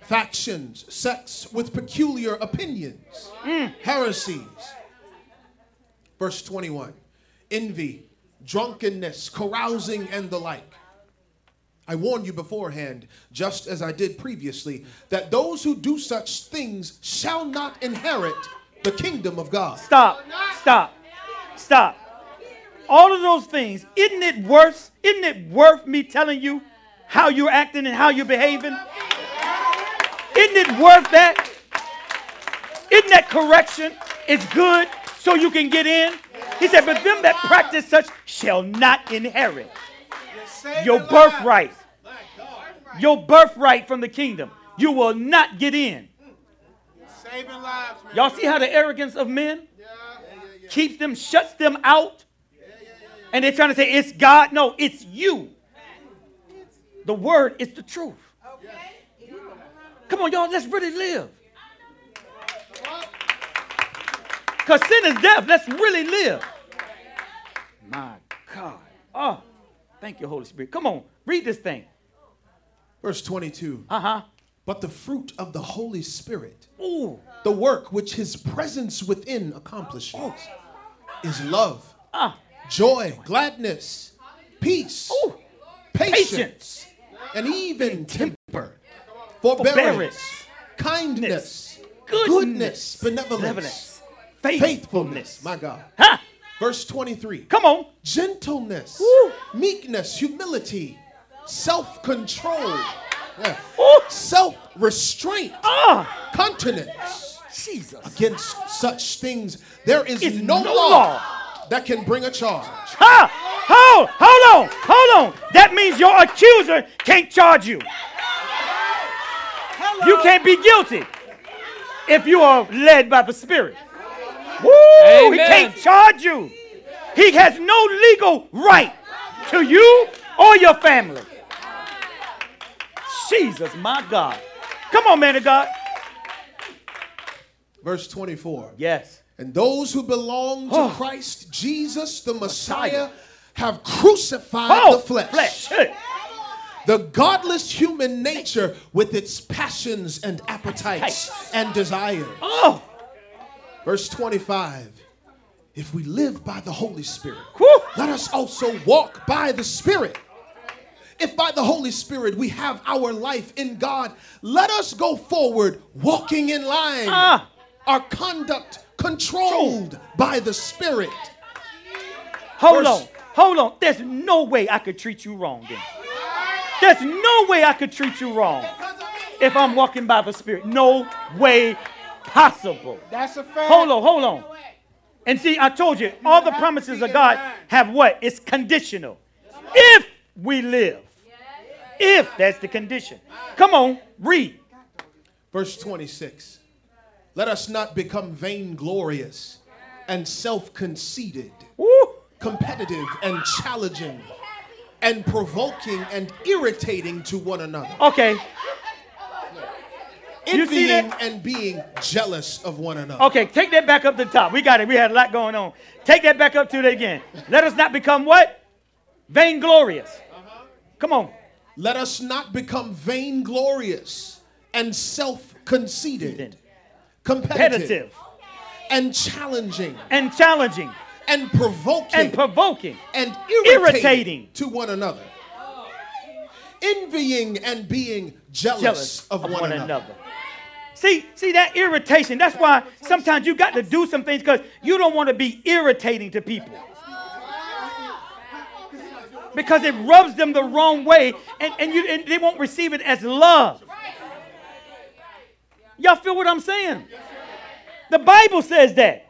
factions, sects with peculiar opinions, mm. heresies. Verse 21 envy, drunkenness, carousing, and the like. I warn you beforehand, just as I did previously, that those who do such things shall not inherit the kingdom of God. Stop. Stop. Stop. All of those things, isn't it worth, isn't it worth me telling you how you're acting and how you're behaving? Isn't it worth that? Isn't that correction? It's good so you can get in. He said, but them that practice such shall not inherit your birthright. Your birthright from the kingdom. You will not get in. Saving lives, man. Y'all see how the arrogance of men keeps them, shuts them out? And they're trying to say it's God. No, it's you. The word is the truth. Come on, y'all, let's really live. Because sin is death. Let's really live. My God. Oh, thank you, Holy Spirit. Come on, read this thing. Verse 22. Uh huh. But the fruit of the Holy Spirit, Ooh. the work which his presence within accomplishes, is love, Ah. joy, gladness, peace, Ooh. patience, Patience. and even temper, Forbearance. forbearance, kindness, Goodness. goodness, benevolence, Benevolence. Faithfulness. My God. Ha! Verse 23. Come on. Gentleness, Woo. meekness, humility, self control, Ooh. self restraint, Ah. continence. Jesus. Against such things, there is Is no, no law, law. that can bring a charge. Ha! Hold, hold on, hold on. That means your accuser can't charge you. You can't be guilty if you are led by the Spirit. Woo! He can't charge you. He has no legal right to you or your family. Jesus, my God. Come on, man of God. Verse 24. Yes. And those who belong to Oh. Christ Jesus, the Messiah, Messiah. have crucified Oh, the flesh, flesh. Hey. the godless human nature with its passions and appetites and desires. Oh, Verse 25 If we live by the Holy Spirit, whew. let us also walk by the Spirit. If by the Holy Spirit we have our life in God, let us go forward walking in line. Ah. Our conduct controlled by the Spirit. Hold Verse- on. Hold on. There's no way I could treat you wrong then. There's no way I could treat you wrong if I'm walking by the Spirit. No way possible. That's a fact. Hold on, hold on. And see, I told you, all the promises of God have what? It's conditional. If we live. If that's the condition. Come on, read. Verse 26 Let us not become vainglorious and self conceited, competitive and challenging, and provoking and irritating to one another. Okay, You see envying that? and being jealous of one another. okay, take that back up to the top. We got it. We had a lot going on. Take that back up to it again. Let us not become what? Vainglorious. Uh-huh. Come on. Let us not become vainglorious and self conceited, competitive, Competitive and challenging, and challenging and provoking and provoking. and irritating, irritating. to one another. Oh. Envying and being jealous, jealous of, one, another. See, see that irritation. That's why sometimes you got to do some things because you don't want to be irritating to people. Because it rubs them the wrong way and, and, you, and they won't receive it as love. Y'all feel what I'm saying? The Bible says that.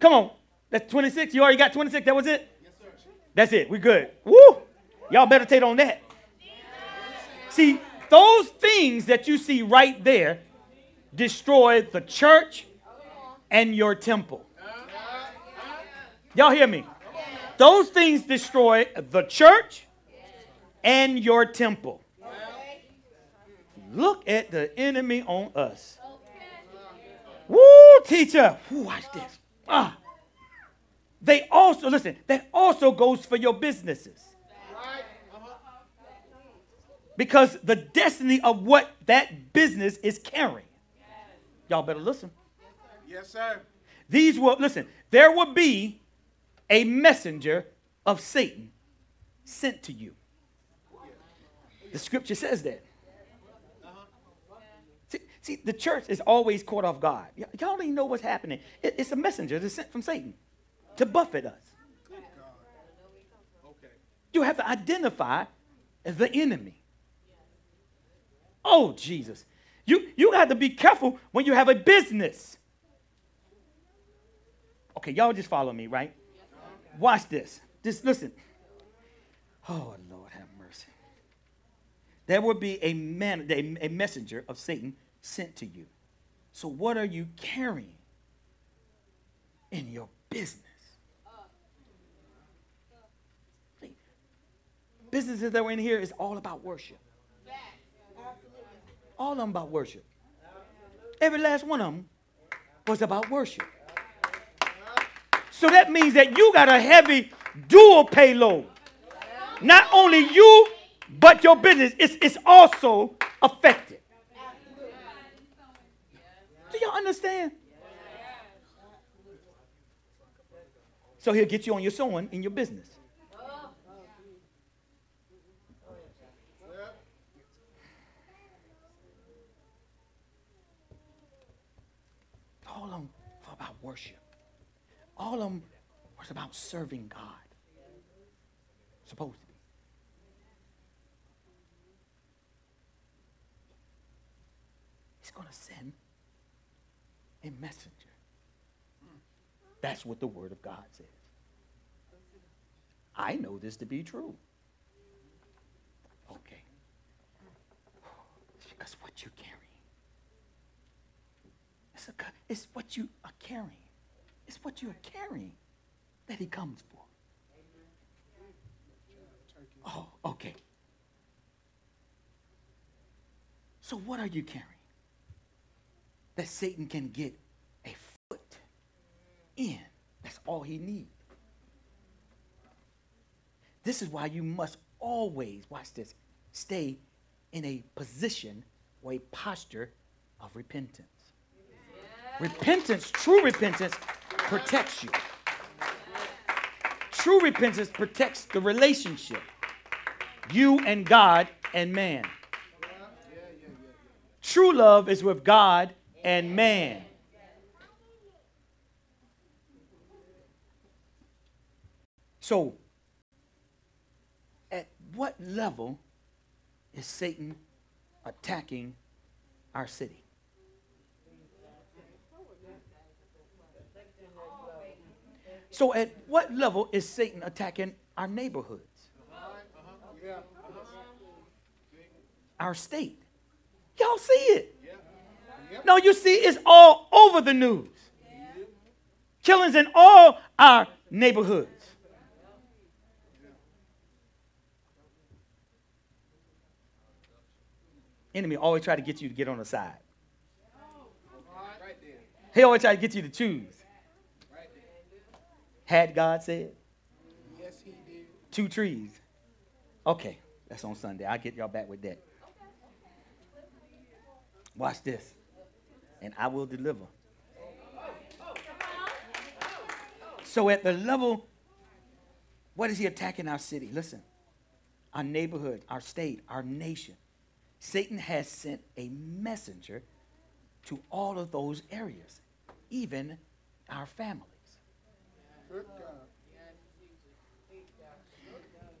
Come on. That's 26. You already got 26. That was it? That's it. We good. Woo! Y'all meditate on that. See, those things that you see right there destroy the church and your temple. Y'all hear me? Those things destroy the church and your temple. Look at the enemy on us. Woo, teacher. Woo, watch this. Ah. They also, listen, that also goes for your businesses. Because the destiny of what that business is carrying. Y'all better listen. Yes, sir. These will, listen, there will be a messenger of Satan sent to you. The scripture says that. See, See, the church is always caught off guard. Y'all don't even know what's happening. It- it's a messenger that's sent from Satan to buffet us. Okay. You have to identify as the enemy. Oh, Jesus. You, you have to be careful when you have a business. Okay, y'all just follow me, right? Watch this. Just listen. Oh, Lord, have mercy. There will be a man, a, a messenger of Satan sent to you. So, what are you carrying in your business? Businesses that were in here is all about worship. All of them about worship. Every last one of them was about worship. So that means that you got a heavy dual payload. Not only you, but your business is, also affected. Do y'all understand? So he'll get you on your sewing in your business. All of them were about worship. All of them was about serving God. Supposed to be. He's going to send a messenger. That's what the Word of God says. I know this to be true. Okay. <sighs> Because what you're carrying. It's, a, it's what you are carrying. It's what you are carrying that he comes for. Oh, okay. So what are you carrying? That Satan can get a foot in. That's all he needs. This is why you must always, watch this, stay in a position or a posture of repentance. Repentance, true repentance, protects you. True repentance protects the relationship, you and God and man. True love is with God and man. So, at what level is Satan attacking our city? So, at what level is Satan attacking our neighborhoods? Our state? Y'all see it? No, you see, it's all over the news. Killings in all our neighborhoods. Enemy always try to get you to get on the side. He always try to get you to choose. Had God said? Yes, he did. Two trees. Okay, that's on Sunday. I'll get y'all back with that. Watch this. And I will deliver. So, at the level, what is he attacking our city? Listen, our neighborhood, our state, our nation. Satan has sent a messenger to all of those areas, even our families.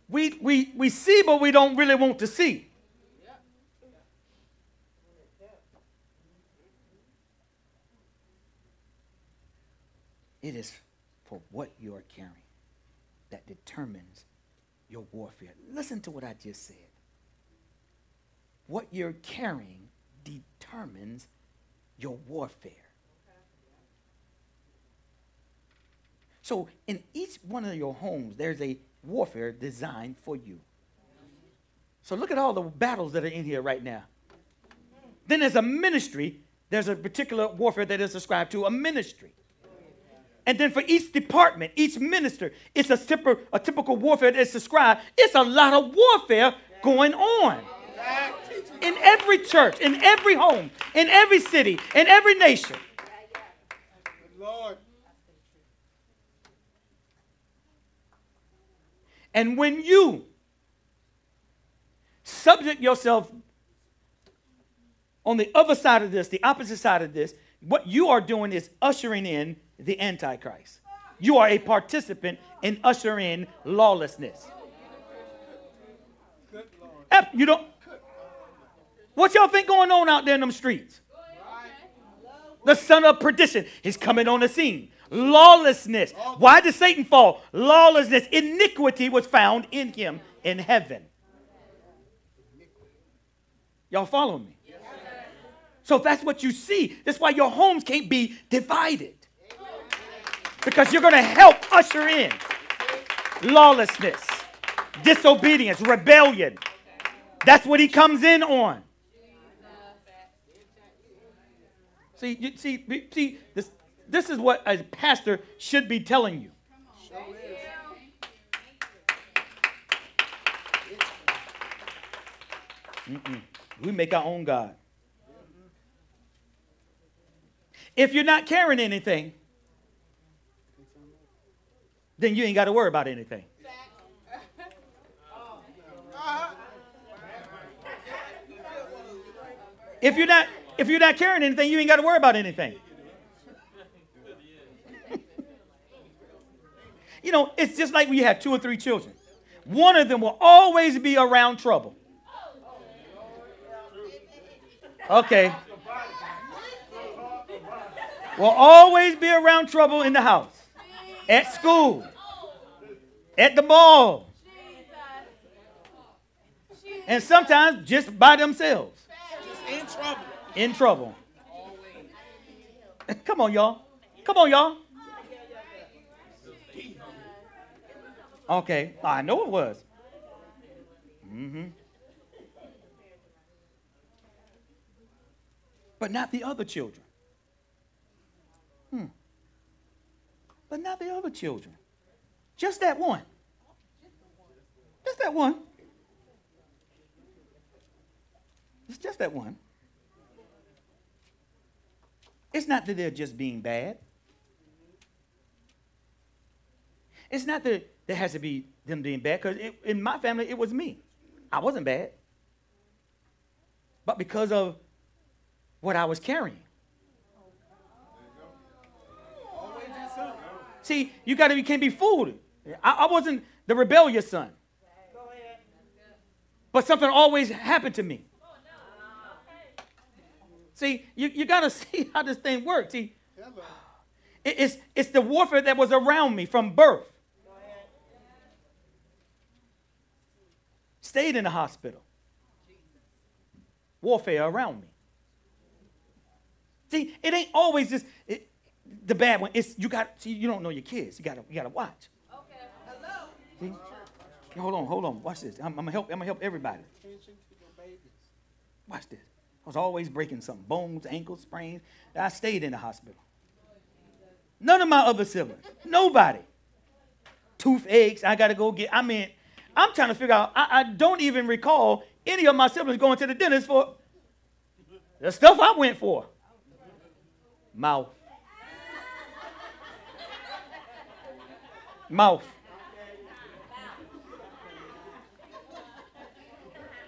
We, we, we see, but we don't really want to see. It is for what you are carrying that determines your warfare. Listen to what I just said. What you're carrying determines your warfare. So, in each one of your homes, there's a warfare designed for you. So, look at all the battles that are in here right now. Then, there's a ministry, there's a particular warfare that is ascribed to a ministry. And then for each department, each minister, it's a, typical, a typical warfare that's described. It's a lot of warfare going on in every church, in every home, in every city, in every nation. Good Lord. And when you subject yourself On the other side of this, the opposite side of this, what you are doing is ushering in the Antichrist. You are a participant in ushering in lawlessness. You don't. What y'all think going on out there in them streets? The son of perdition is coming on the scene. Lawlessness. Why did Satan fall? Lawlessness. Iniquity was found in him in heaven. Y'all follow me? So that's what you see, that's why your homes can't be divided. Because you're going to help usher in lawlessness, disobedience, rebellion. That's what he comes in on. See, you, see, see, this, this is what a pastor should be telling you. We make our own God. If you're not carrying anything, then you ain't got to worry about anything. If you're not if you're not carrying anything, you ain't got to worry about anything. You know, it's just like when you have two or three children. One of them will always be around trouble. Okay. Will always be around trouble in the house, at school, at the mall, and sometimes just by themselves In trouble. in trouble. Come on, y'all. Come on, y'all. Okay, I know it was. Mm-hmm. But not the other children. Hmm. But not the other children. Just that one. Just that one. It's just that one. It's not that they're just being bad. It's not that there has to be them being bad, because in my family, it was me. I wasn't bad. But because of what I was carrying. See, you got to you can't be fooled. I, I wasn't the rebellious son. But something always happened to me. See, you, you got to <laughs> see how this thing works. See, it- it's, it's the warfare that was around me from birth. Stayed in the hospital. Warfare around me. See, it ain't always just it, the bad one. It's you got see, you don't know your kids. You gotta you gotta watch. Okay. Hello. See? Hold on, hold on. Watch this. I'm, I'm gonna help. I'm gonna help everybody. Watch this. I was always breaking something, bones, ankles, sprains. I stayed in the hospital. None of my other siblings, nobody. Toothaches, I gotta go get. I mean, I'm trying to figure out. I, I don't even recall any of my siblings going to the dentist for the stuff I went for. Mouth. Mouth.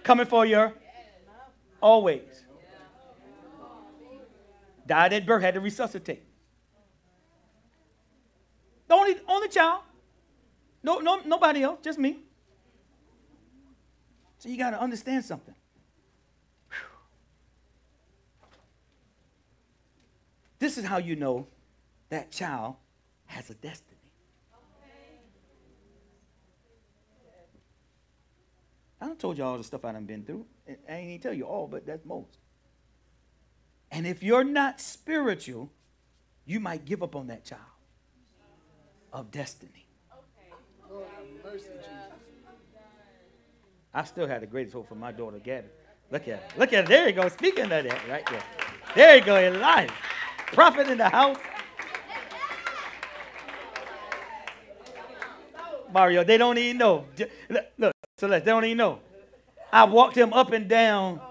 Coming for you. Always. Died at birth, had to resuscitate. The only, only child. No, no, nobody else, just me. So you got to understand something. Whew. This is how you know that child has a destiny. I done told you all the stuff I done been through. I ain't even tell you all, but that's most. And if you're not spiritual, you might give up on that child of destiny. Lord have mercy, Jesus. I still had the greatest hope for my daughter, Gabby. Look at her. Look at her. There you go. Speaking of that, right there. There you go. In. Prophet in the house. Mario, they don't even know. Look, look, Celeste, they don't even know. I walked him up and down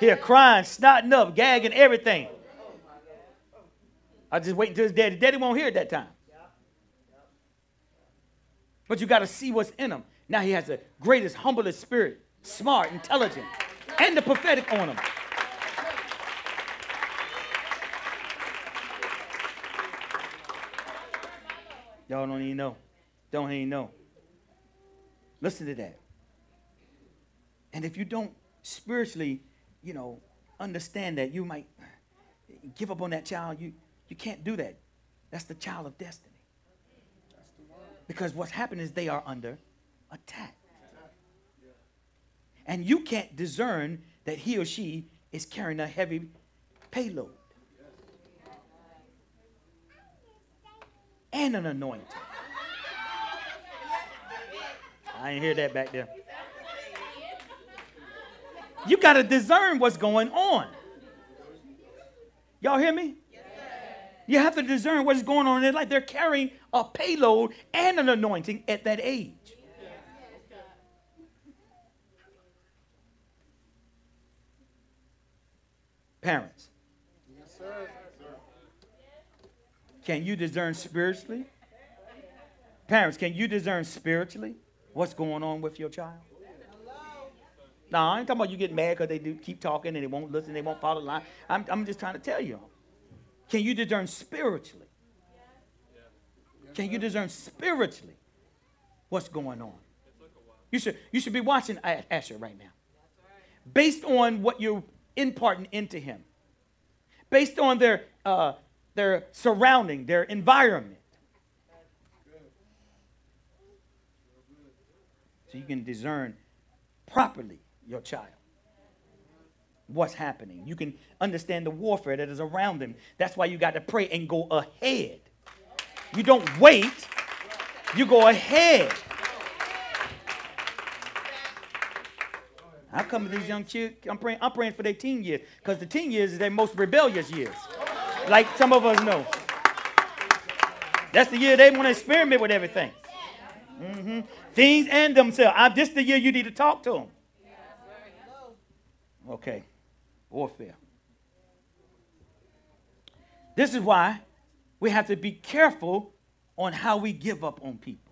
here crying, snotting up, gagging, everything. I just wait until his daddy. Daddy won't hear it that time. But you got to see what's in him. Now he has the greatest, humblest spirit, smart, intelligent, and the prophetic on him. Y'all don't even know. Don't even know. Listen to that. And if you don't spiritually, you know, understand that, you might give up on that child. You, you can't do that. That's the child of destiny. Because what's happened is they are under attack. And you can't discern that he or she is carrying a heavy payload and an anointing. I didn't hear that back there. You got to discern what's going on. Y'all hear me? You have to discern what's going on in their life. They're carrying a payload and an anointing at that age. Parents, Yes, sir. can you discern spiritually? Parents, can you discern spiritually what's going on with your child? No, I ain't talking about you getting mad because they do keep talking and they won't listen, they won't follow the line. I'm, I'm just trying to tell you. Can you discern spiritually? Can you discern spiritually what's going on? You should, you should be watching Asher right now. Based on what you're imparting into him, based on their, uh, their surrounding, their environment. So you can discern properly your child. What's happening? You can understand the warfare that is around them. That's why you got to pray and go ahead. You don't wait, you go ahead. I come to these young kids, I'm praying, I'm praying for their teen years, because the teen years is their most rebellious years. Like some of us know. That's the year they want to experiment with everything. Mm-hmm. Things and themselves. I, this the year you need to talk to them. Okay. Warfare. This is why we have to be careful on how we give up on people.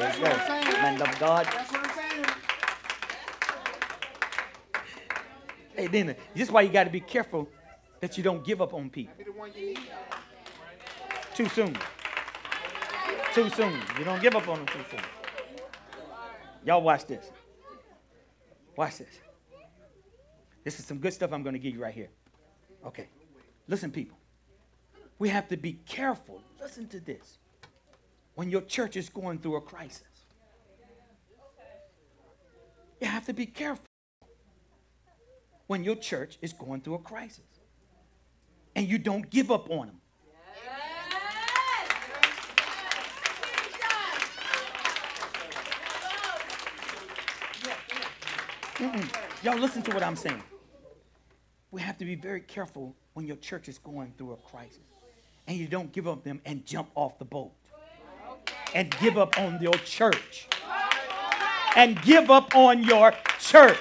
There you go. Man of God. That's what I'm saying. Hey, then this is why you got to be careful that you don't give up on people Be the one you need. too soon. Too soon. You don't give up on them too soon. Y'all watch this. Watch this. This is some good stuff I'm going to give you right here. Okay. Listen, people. We have to be careful. Listen to this. When your church is going through a crisis, you have to be careful. When your church is going through a crisis, and you don't give up on them. Mm-mm. Y'all listen to what I'm saying. We have to be very careful when your church is going through a crisis. And you don't give up them and jump off the boat. And give up on your church. And give up on your church.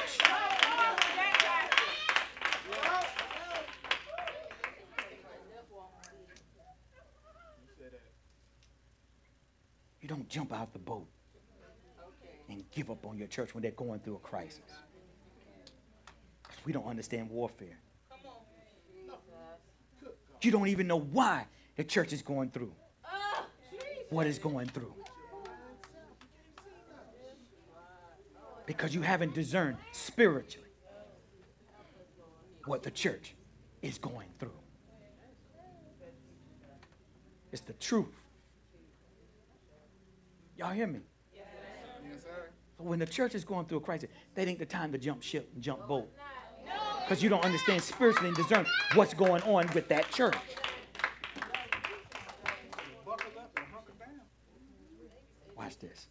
You don't jump out the boat and give up on your church when they're going through a crisis. we don't understand warfare. You don't even know why the church is going through what is going through. Because you haven't discerned spiritually what the church is going through. It's the truth. Y'all hear me? Yes, sir. So when the church is going through a crisis, that ain't the time to jump ship and jump boat. Because you don't understand spiritually and discern what's going on with that church. Buckle up and hunker down. Watch this.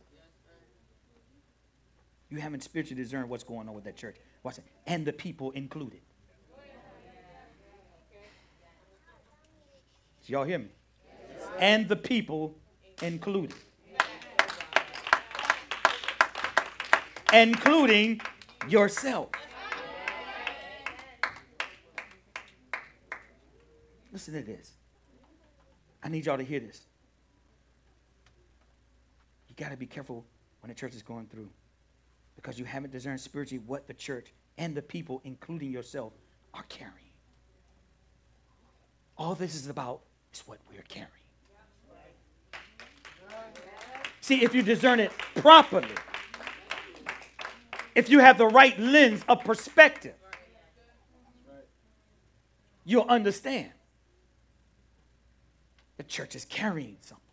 You haven't spiritually discerned what's going on with that church. Watch it. And the people included. So y'all hear me? And the people included. Including yourself. Listen to this. I need y'all to hear this. Got to be careful when the church is going through because you haven't discerned spiritually what the church and the people, including yourself, are carrying. All this is about is what we're carrying. See, if you discern it properly, if you have the right lens of perspective, you'll understand the church is carrying something.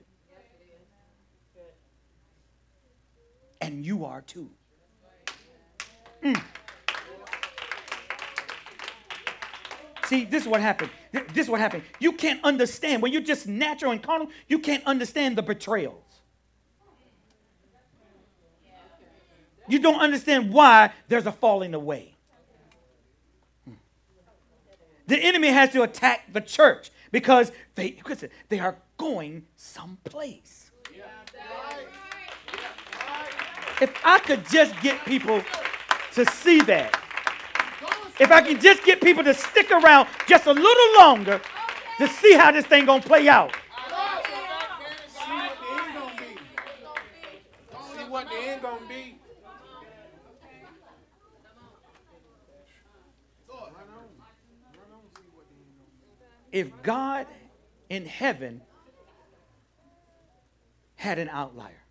And you are too. Mm. See, this is what happened. This is what happened. You can't understand. When you're just natural and carnal, you can't understand the betrayals. You don't understand why there's a falling away. The enemy has to attack the church because they, they are going someplace. If I could just get people to see that, if I can just get people to stick around just a little longer to see how this thing gonna play out. See what the end gonna be. See what the end gonna be. If God in heaven had an outlier,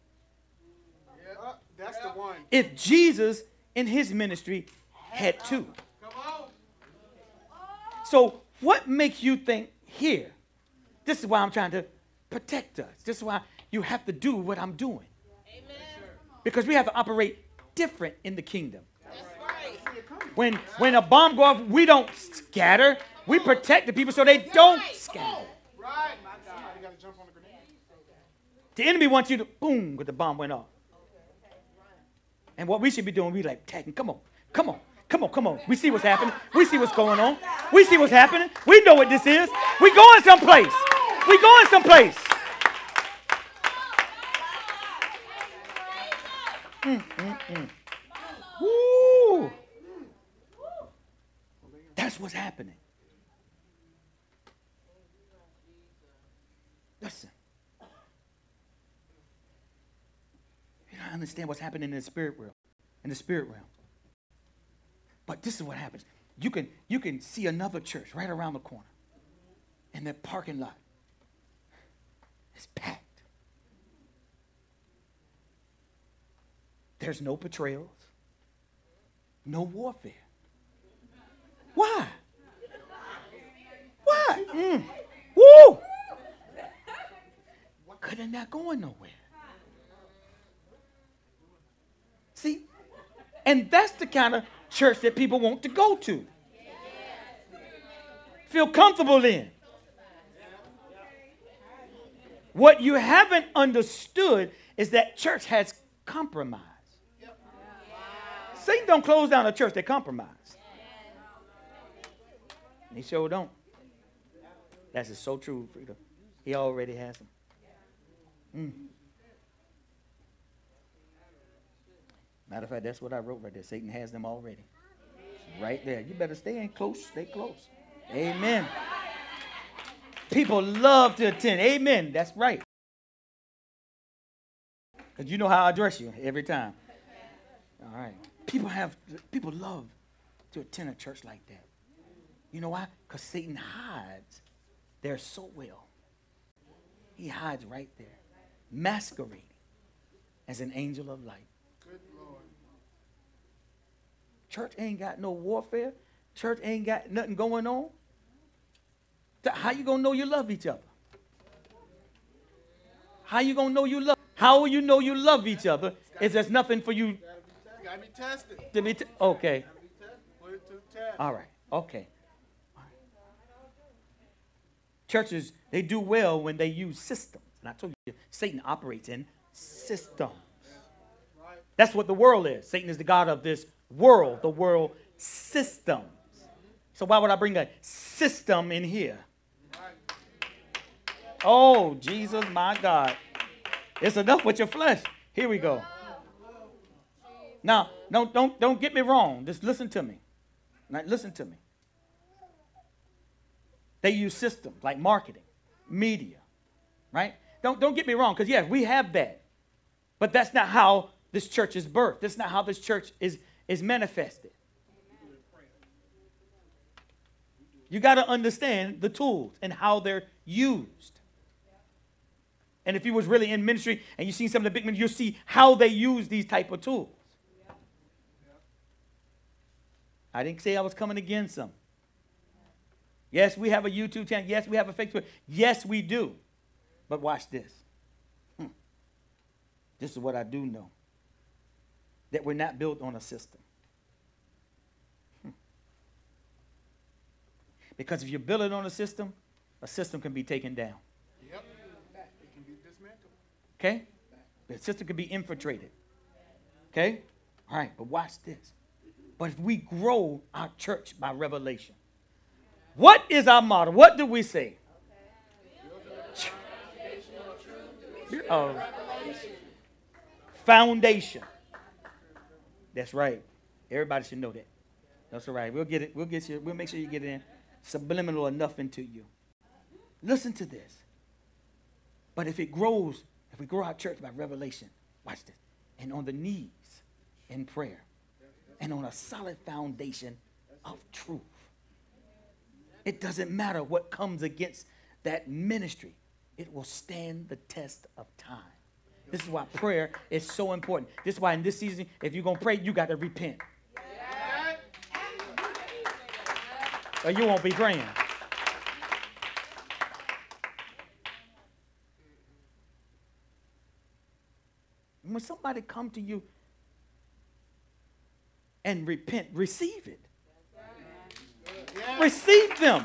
that's the one. if Jesus in his ministry had two. Come on. So, what makes you think here? This is why I'm trying to protect us. This is why you have to do what I'm doing. Amen. Because we have to operate different in the kingdom. When when a bomb goes off, we don't scatter. We protect the people so they don't scatter. Right. Somebody gotta jump on the grenade. The enemy wants you to boom, because the bomb went off. And what we should be doing, we like tagging. Come on, come on, come on, come on. We see what's happening. We see what's going on. We see what's happening. We know what this is. We going someplace. We going someplace. Mm, mm, mm. Woo. That's what's happening. Listen. You don't understand what's happening in the spirit realm. In the spirit realm. But this is what happens. You can you can see another church right around the corner. In their parking lot. It's packed. There's no betrayals. No warfare. Why? Why? Mm. Woo! Because they're not going nowhere. See? And that's the kind of church that people want to go to. Feel comfortable in. What you haven't understood is that church has compromise. Satan don't close down a church, they compromise. He sure don't. That's so true, Frida. He already has them. Mm. Matter of fact, that's what I wrote right there. Satan has them already. Right there. You better stay in close. Stay close. Amen. People love to attend. Amen. That's right. Because you know how I address you every time. All right. People have people love to attend a church like that. You know why? Because Satan hides there so well. He hides right there, masquerading as an angel of light. Good Lord. Church ain't got no warfare. Church ain't got nothing going on. How you gonna know you love each other? How you gonna know you love? How will you know you love each other if there's nothing for you Gotta be tested. to be? T- okay, Put it to the test. all right, okay. All right. Churches they do well when they use systems, and I told you Satan operates in systems. That's what the world is. Satan is the God of this world, the world systems. So why would I bring a system in here? Oh, Jesus, my God. It's enough with your flesh. Here we go. Now, don't don't don't get me wrong. Just listen to me. Now, listen to me. They use systems like marketing, media, right? Don't don't get me wrong, because yes, we have that. But that's not how this church is birthed. That's not how this church is, is manifested. You got to understand the tools and how they're used. And if you was really in ministry and you see some of the big men, you'll see how they use these type of tools. I didn't say I was coming against them. Yes, we have a YouTube channel. Yes, we have a Facebook. Yes, we do. But watch this. Hmm. This is what I do know that we're not built on a system. Hmm. Because if you build it on a system, a system can be taken down. Yep. It can be dismantled. Okay? The system can be infiltrated. Okay? All right, but watch this. But if we grow our church by revelation, what is our motto? What do we say? Of foundation. That's right. Everybody should know that. That's all right. We'll get it. We'll get you. We'll make sure you get it in subliminal enough into you. Listen to this. But if it grows, if we grow our church by revelation, watch this, and on the knees in prayer, and on a solid foundation of truth, it doesn't matter what comes against that ministry, it will stand the test of time. This is why prayer is so important. This is why in this season, if you're going to pray, you got to repent. Or you won't be praying. When somebody come to you and repent, receive it. Receive them.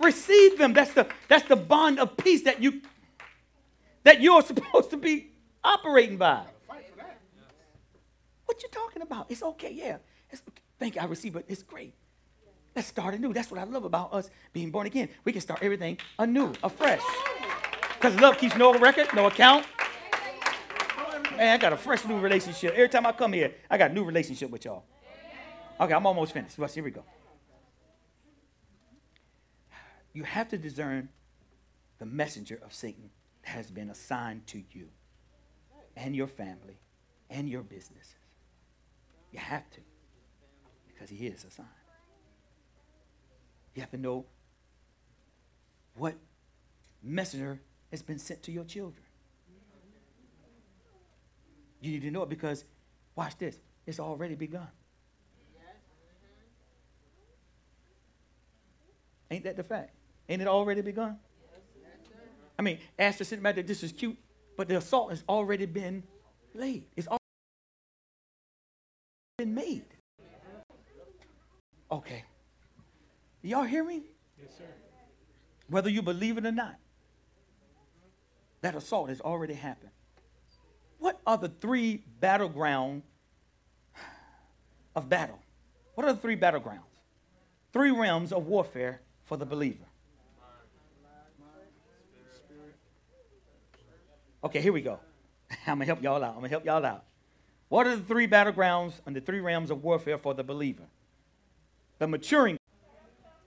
Receive them. That's the that's the bond of peace that you that you're supposed to be operating by. What you talking about? It's okay, yeah. It's, thank you, I receive it. It's great. Let's start anew. That's what I love about us being born again. We can start everything anew, afresh. Because love keeps no record, no account. Man, I got a fresh new relationship. Every time I come here, I got a new relationship with y'all. Okay, I'm almost finished. Well, here we go. You have to discern the messenger of Satan has been assigned to you and your family and your businesses. You have to, because he is assigned. You have to know what messenger has been sent to your children. You need to know it because, watch this, it's already begun. Ain't that the fact? Ain't it already begun? I mean, Astrid sitting back that this is cute, but the assault has already been laid. It's already been made. Okay. Y'all hear me? Yes, sir. Whether you believe it or not, that assault has already happened. What are the three battleground of battle? What are the three battlegrounds? Three realms of warfare for the believer. Okay, here we go. <laughs> I'm gonna help y'all out. I'm gonna help y'all out. What are the three battlegrounds and the three realms of warfare for the believer? The maturing.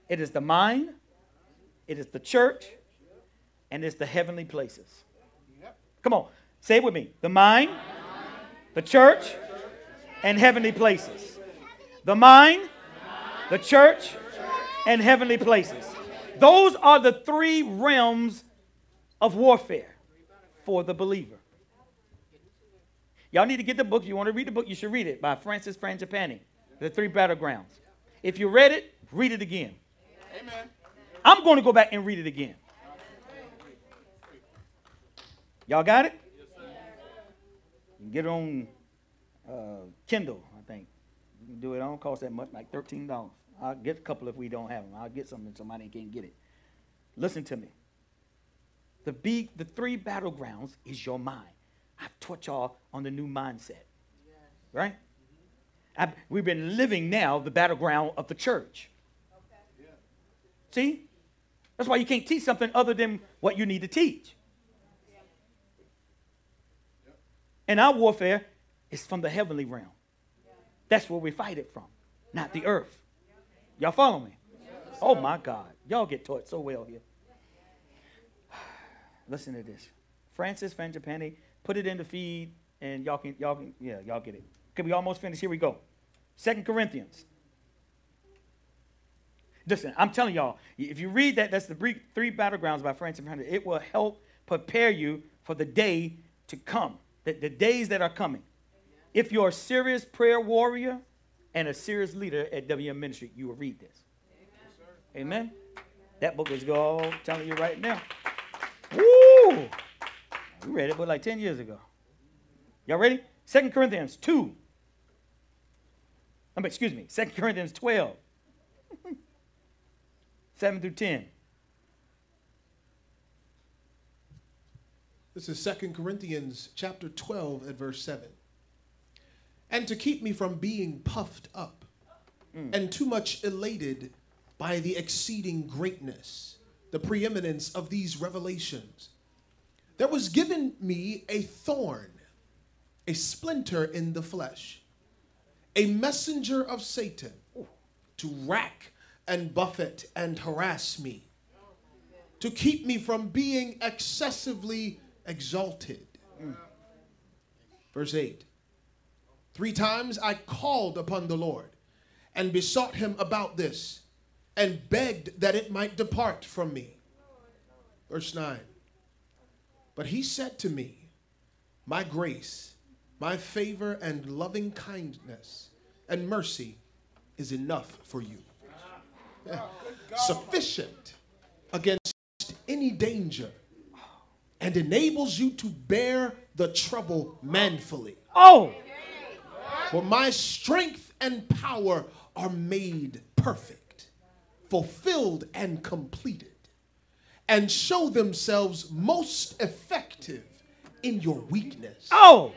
It is the mind, it is the church, and it's the heavenly places. Come on, say it with me. The mind, the church, and heavenly places. The mind, the church, and heavenly places. Those are the three realms of warfare for the believer. Y'all need to get the book. If you want to read the book, you should read it by Francis Frangipani, The Three Battlegrounds. If you read it, read it again. Amen. I'm going to go back and read it again. Y'all got it? You can get it on uh, Kindle, I think. You can do it. It don't cost that much, like $13. I'll get a couple if we don't have them. I'll get something somebody can't get it. Listen to me. The, big, the three battlegrounds is your mind. I've taught y'all on the new mindset. Right? I've, we've been living now the battleground of the church. See? That's why you can't teach something other than what you need to teach. And our warfare is from the heavenly realm. That's where we fight it from, not the earth. Y'all follow me? Oh my God. Y'all get taught so well here. Listen to this. Francis Frangipani, put it in the feed, and y'all can, y'all can, yeah, y'all get it. Okay, we almost finished. Here we go. Second Corinthians Listen, I'm telling y'all, if you read that, that's the three, three battlegrounds by Francis Hunter. It will help prepare you for the day to come, the, the days that are coming. If you're a serious prayer warrior and a serious leader at WM Ministry, you will read this. Amen. That book is I'm telling you right now. Woo! We read it, but like 10 years ago. Y'all ready? Second Corinthians 2. I mean, excuse me, Second Corinthians 12. <laughs> 7 through 10. This is 2 Corinthians chapter 12 at verse 7. And to keep me from being puffed up mm. and too much elated by the exceeding greatness, the preeminence of these revelations, there was given me a thorn, a splinter in the flesh, a messenger of Satan to rack and buffet and harass me to keep me from being excessively exalted. Verse 8 Three times I called upon the Lord and besought him about this and begged that it might depart from me. Verse 9 But he said to me, My grace, my favor, and loving kindness and mercy is enough for you. Sufficient against any danger and enables you to bear the trouble manfully. Oh, For my strength and power are made perfect, fulfilled, and completed, and show themselves most effective in your weakness. oh,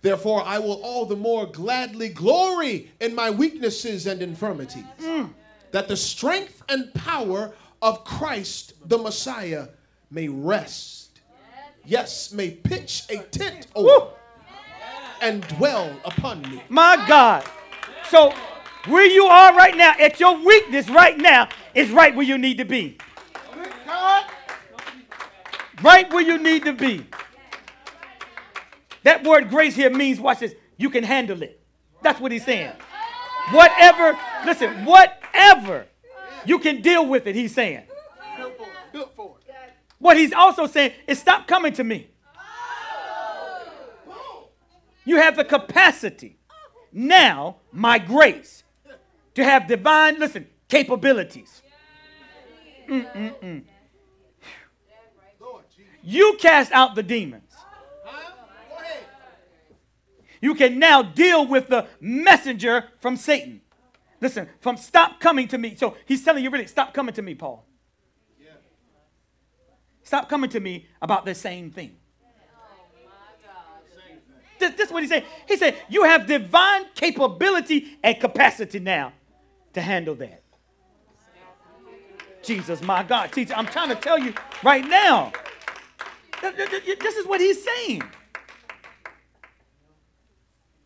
Therefore, I will all the more gladly glory in my weaknesses and infirmities, mm. that the strength and power of Christ the Messiah may rest, yes, may pitch a tent over and dwell upon me. my God. So, where you are right now, at your weakness right now, is right where you need to be. Right where you need to be. That word grace here means, watch this, you can handle it. That's what he's saying. Whatever, listen, whatever, you can deal with it, he's saying. What he's also saying is stop coming to me. You have the capacity, now, my grace, to have divine, listen, capabilities. Mm-mm-mm. You cast out the demons. You can now deal with the messenger from Satan. Listen, from stop coming to me. So he's telling you really, stop coming to me, Paul. Stop coming to me about the same thing. This, this is what he said. He said, You have divine capability and capacity now to handle that. Jesus, my God, teacher, I'm trying to tell you right now. Th- th- th- This is what he's saying.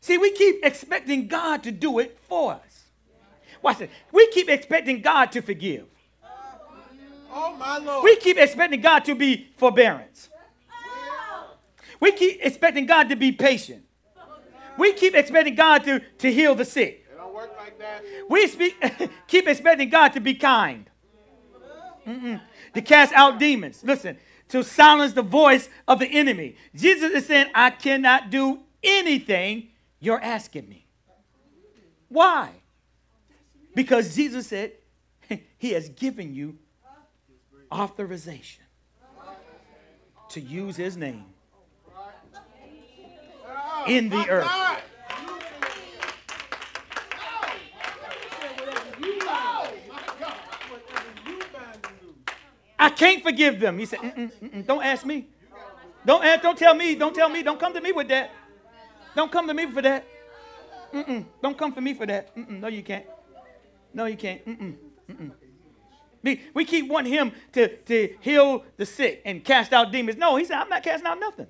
See, we keep expecting God to do it for us. Watch this. We keep expecting God to forgive. Oh, my Lord. We keep expecting God to be forbearance. We keep expecting God to be patient. We keep expecting God to, to heal the sick. It don't work like that. We speak, <laughs> keep expecting God to be kind, Mm-mm. to cast out demons. Listen, to silence the voice of the enemy. Jesus is saying, I cannot do anything you're asking me. Why? Because Jesus said, <laughs> He has given you authorization to use His name in the earth. I can't forgive them. He said, mm-mm, mm-mm, don't ask me. Don't ask, don't tell me. Don't tell me. Don't come to me with that. Don't come to me for that. Mm-mm, don't come for me for that. Mm-mm, no, you can't. No, you can't. Mm-mm, mm-mm. We, we keep wanting him to, to heal the sick and cast out demons. No, he said, I'm not casting out nothing.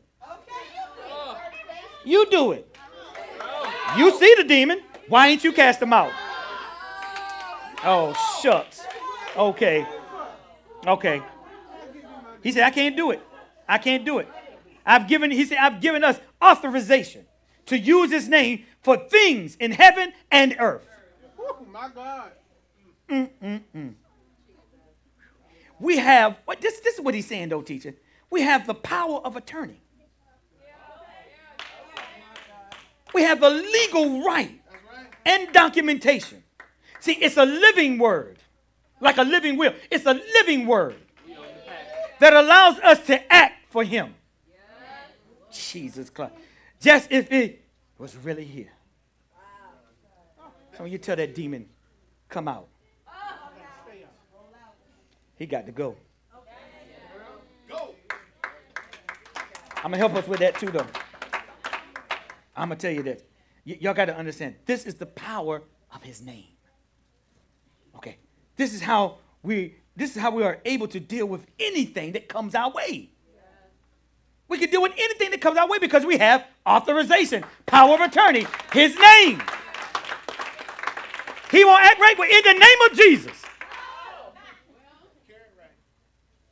You do it. You see the demon. Why ain't you cast him out? Oh, shucks. Okay. Okay. He said, I can't do it. I can't do it. I've given, he said, I've given us authorization to use his name for things in heaven and earth. Woo, my God. Mm-mm-mm. We have, what, this, this is what he's saying, though, teacher. We have the power of attorney. We have the legal right and documentation. See, it's a living word, like a living will. It's a living word that allows us to act for him. Jesus Christ. Just if it was really here. So you tell that demon, come out. He got to go. I'm gonna help us with that too, though. I'm gonna tell you this. Y- y'all got to understand. This is the power of His name. Okay. This is how we. This is how we are able to deal with anything that comes our way. We can deal with anything that comes our way because we have authorization, power of attorney, His name. He won't act right, but in the name of Jesus.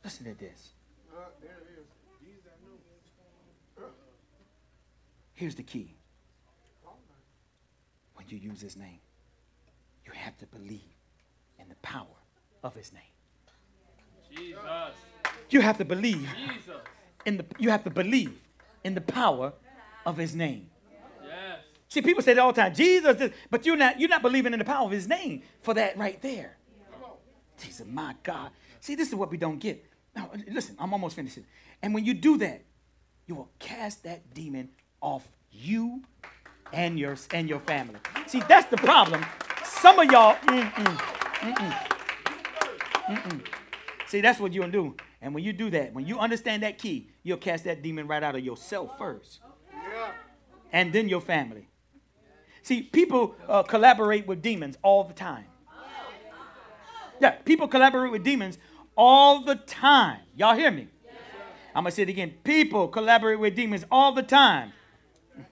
Listen to this. Here's the key. When you use his name, you have to believe power of his name. Jesus. You have to believe Jesus. in the you have to believe in the power of his name. Yes. See, people say that all the time, Jesus, this, but you're not you're not believing in the power of his name for that right there. Jesus, my God. See, this is what we don't get. Now, listen, I'm almost finished. And when you do that, you will cast that demon off you and your and your family. See, that's the problem. Some of y'all, mm-mm, mm-mm, mm-mm. see, that's what you'll do. And when you do that, when you understand that key, you'll cast that demon right out of yourself first, Yeah. and then your family. See, people uh, collaborate with demons all the time. Yeah, people collaborate with demons all the time. Y'all hear me? I'm going to say it again. People collaborate with demons all the time. Let's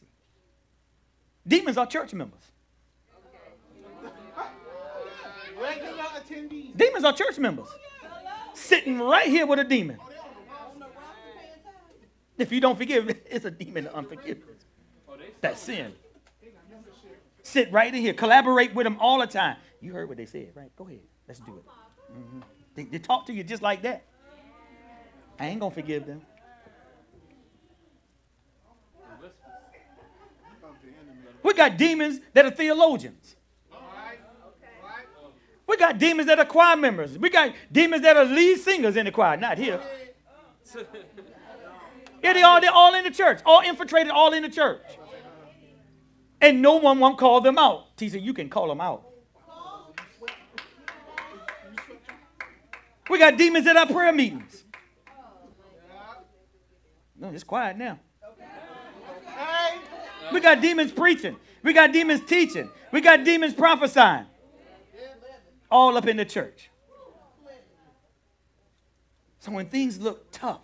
see. Demons are church members. Demons are church members. Sitting right here with a demon. If you don't forgive, <laughs> it's a demon of unforgiveness. That's sin. Sit right in here. Collaborate with them all the time. You heard what they said, right? Go ahead. Let's do it. Mhm. They, they talk to you just like that. I ain't going to forgive them. Come to the enemy. We got demons that are theologians. We got demons that are choir members. We got demons that are lead singers in the choir. Not here. Yeah, they all, they're all in the church. All infiltrated, all in the church. And no one won't call them out. Teacher, you can call them out. We got demons at our prayer meetings. No, it's quiet now. We got demons preaching. We got demons teaching. We got demons prophesying. All up in the church. So when things look tough,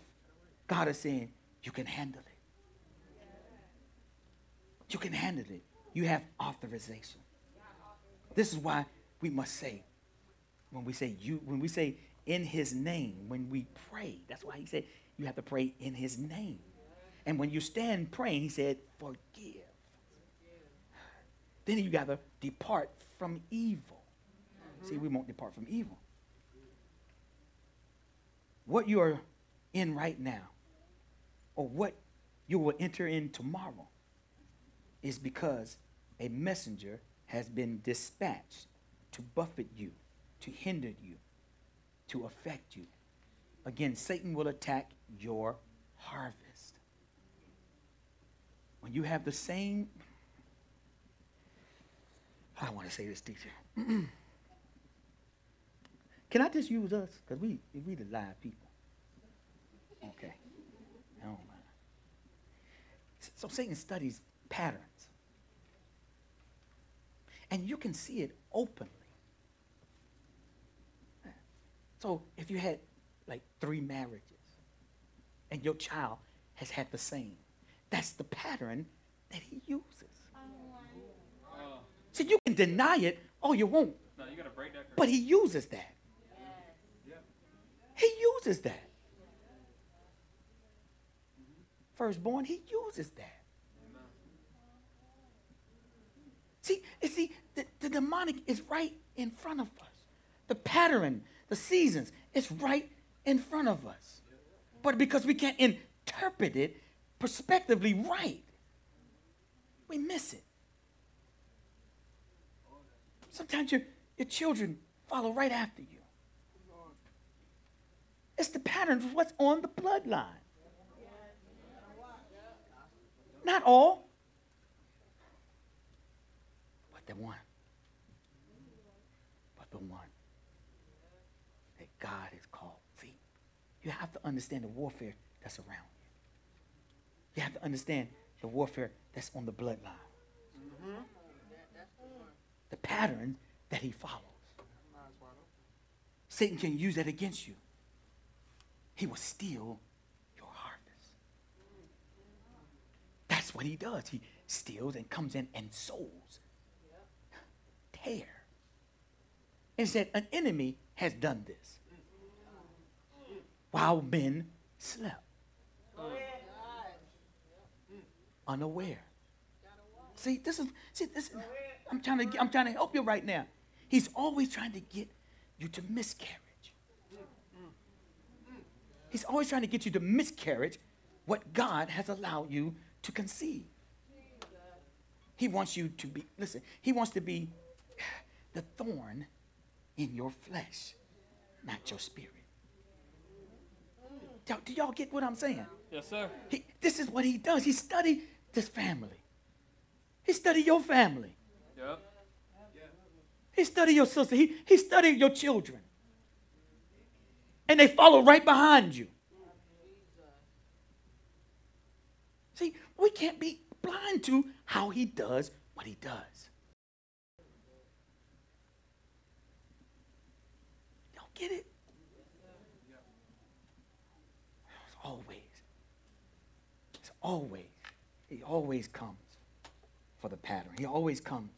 God is saying, you can handle it. You can handle it. You have authorization. This is why we must say, when we say you, when we say in his name, when we pray, that's why he said you have to pray in his name. And when you stand praying, he said, forgive. Then you got to depart from evil. See, we won't depart from evil. What you are in right now, or what you will enter in tomorrow, is because a messenger has been dispatched to buffet you, to hinder you, to affect you. Again, Satan will attack your harvest. When you have the same, I don't want to say this, teacher. <clears throat> Can I just use us? Because we, we the live people. Okay. I don't mind. So Satan studies patterns. And you can see it openly. So if you had like three marriages and your child has had the same, that's the pattern that he uses. So you can deny it, oh, you won't, No, you gotta break that. curse. but he uses that. He uses that. Firstborn, he uses that. See, see, the the demonic is right in front of us. The pattern, the seasons, it's right in front of us. But because we can't interpret it prospectively right, we miss it. Sometimes your, your children follow right after you. It's the pattern of what's on the bloodline. Not all, but the one. But the one that God has called. See, you have to understand the warfare that's around you. Have to understand the warfare that's on the bloodline. The pattern that he follows. Satan can use that against you. He will steal your harvest. That's what he does. He steals and comes in and sows. Tear. And said, an enemy has done this while men slept. Oh, Unaware. See, this is see this. I'm trying to I'm trying to help you right now. He's always trying to get you to miscarriage. He's always trying to get you to miscarriage what God has allowed you to conceive. He wants you to be, listen, he wants to be the thorn in your flesh, not your spirit. Do y'all get what I'm saying? Yes, sir. He, this is what he does. He studied this family. He studied your family. Yep. He studied your sister. He, he studied your children. And they follow right behind you. See, we can't be blind to how he does what he does. Y'all get it? It's always. It's always. He always comes for the pattern. He always comes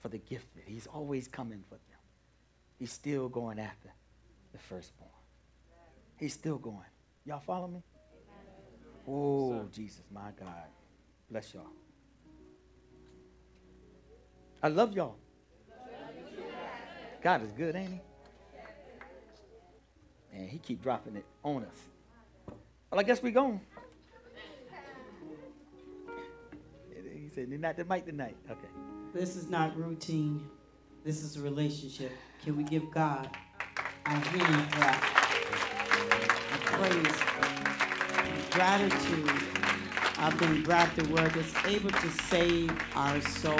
for the gifted. He's always coming for them. He's still going after the firstborn. He's still going. Y'all follow me? Oh, Jesus, my God. Bless y'all. I love y'all. God is good, ain't he? Man, he keep dropping it on us. Well, I guess we going. He said, not the mic tonight. Okay. This is not routine. This is a relationship. Can we give God a hand clap? A praise, gratitude. I've been grafted word that's able to save our soul.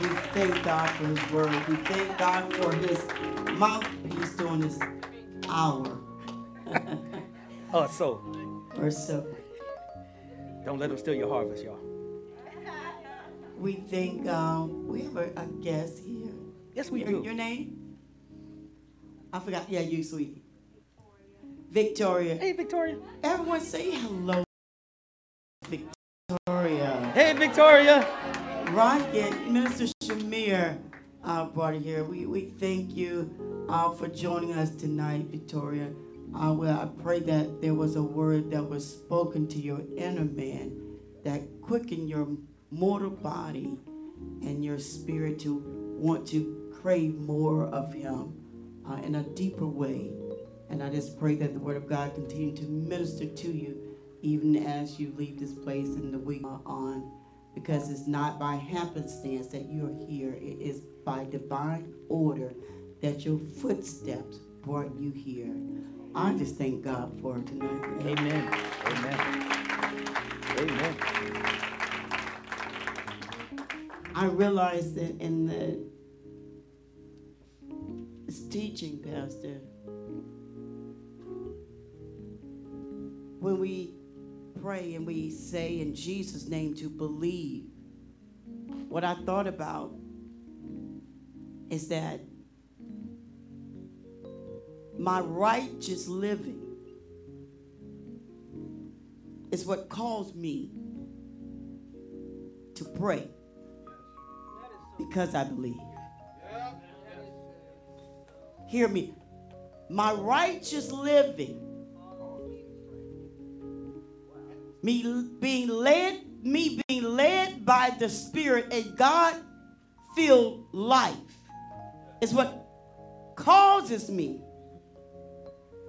We thank God for His word. We thank God for His mouthpiece during this hour Oh, so or so. don't let them steal your harvest, y'all. We think um, we have a, a guest here. Yes, we your, do. Your name? I forgot. Yeah, you, sweetie. Victoria. Hey, Victoria. Everyone say hello, Victoria. Hey, Victoria. Rocket, Minister Shamir uh, brought it here. We, we thank you uh, for joining us tonight, Victoria. Uh, well, I pray that there was a word that was spoken to your inner man that quickened your mortal body and your spirit to want to crave more of Him uh, in a deeper way. And I just pray that the Word of God continue to minister to you even as you leave this place in the week on because it's not by happenstance that you're here. It is by divine order that your footsteps brought you here. I just thank God for tonight. Amen. Amen. Amen. I realized that in the teaching, Pastor, when we pray and we say in Jesus' name to believe, what I thought about is that my righteous living is what caused me to pray because I believe. Hear me. My righteous living, me being led me being led by the Spirit, a God filled life, is what causes me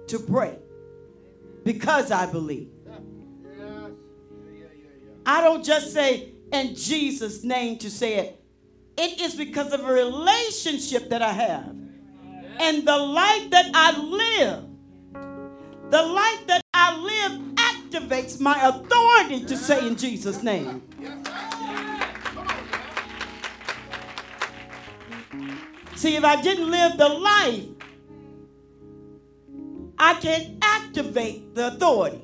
to pray because I believe. I don't just say in Jesus' name to say it. It is because of a relationship that I have. And the life that I live, the life that I live activates my authority to say in Jesus' name. See, if I didn't live the life, I can't activate the authority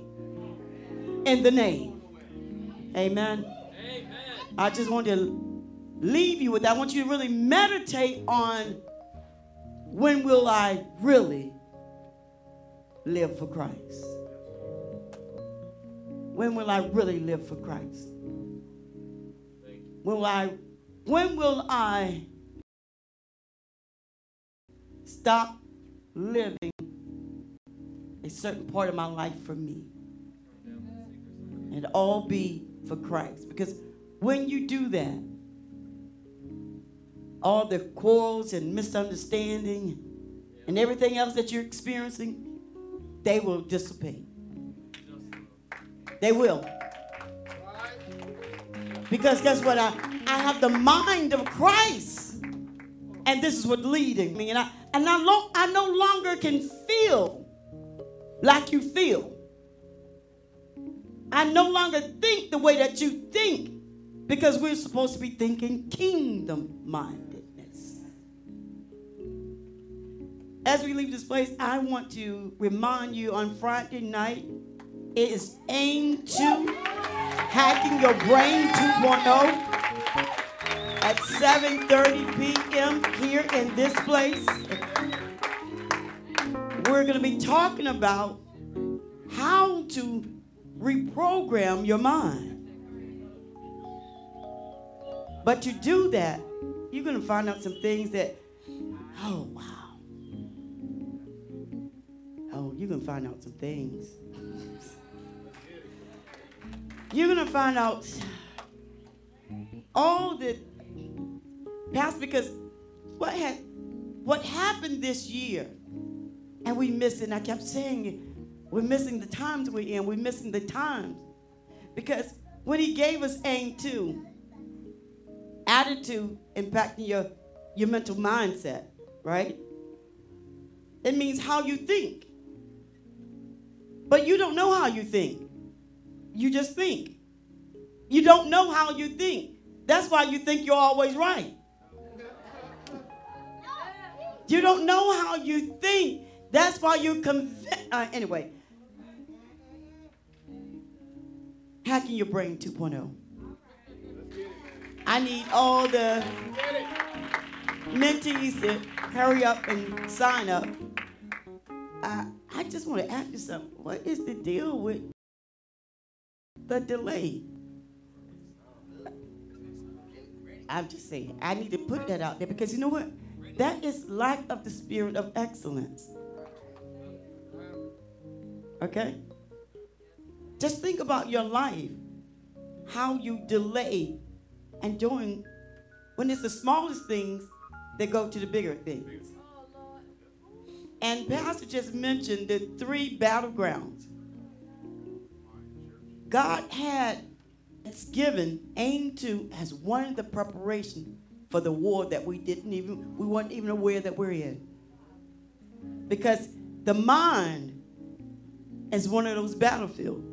in the name. Amen. Amen. I just want to leave you with that. I want you to really meditate on when will I really live for Christ? When will I really live for Christ? When will I when will I stop living a certain part of my life for me? And all be for Christ. Because when you do that, all the quarrels and misunderstanding and everything else that you're experiencing, they will dissipate. They will. Because guess what? I, I have the mind of Christ. And this is what leading me. And I and I, lo- I no longer can feel like you feel. I no longer think the way that you think because we're supposed to be thinking kingdom mindedness. As we leave this place, I want to remind you on Friday night, it is aim to hacking your brain 2.0 at 7:30 p.m. here in this place. We're going to be talking about how to reprogram your mind. But to do that, you're going to find out some things that, oh, wow. You're going to find out some things. You're going to find out all the past because what had what happened this year and we miss it and i kept saying it we're missing the times we're in we're missing the times. Because when he gave us aim to attitude impacting your your mental mindset right? It means how you think but you don't know how you think you just think you don't know how you think that's why you think you're always right you don't know how you think. That's why you conv- uh, anyway. Hacking your brain 2.0. I need all the mentees to hurry up and sign up. I, I just want to ask you something. What is the deal with the delay? I'm just saying, I need to put that out there because you know what? That is lack of the spirit of excellence. Okay? Just think about your life, how you delay and doing when it's the smallest things that go to the bigger things. And Pastor just mentioned the three battlegrounds. God had given aim to as one of the preparation for the war that we didn't even we weren't even aware that we're in. Because the mind is one of those battlefields.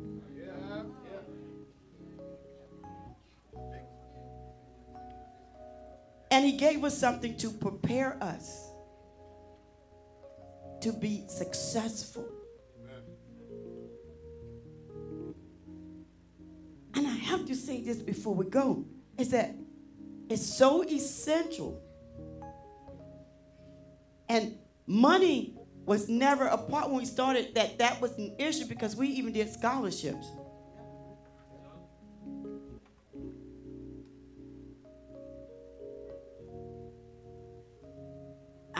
And he gave us something to prepare us to be successful. And I have to say this before we go is that it's so essential. And money was never a part when we started that that was an issue because we even did scholarships.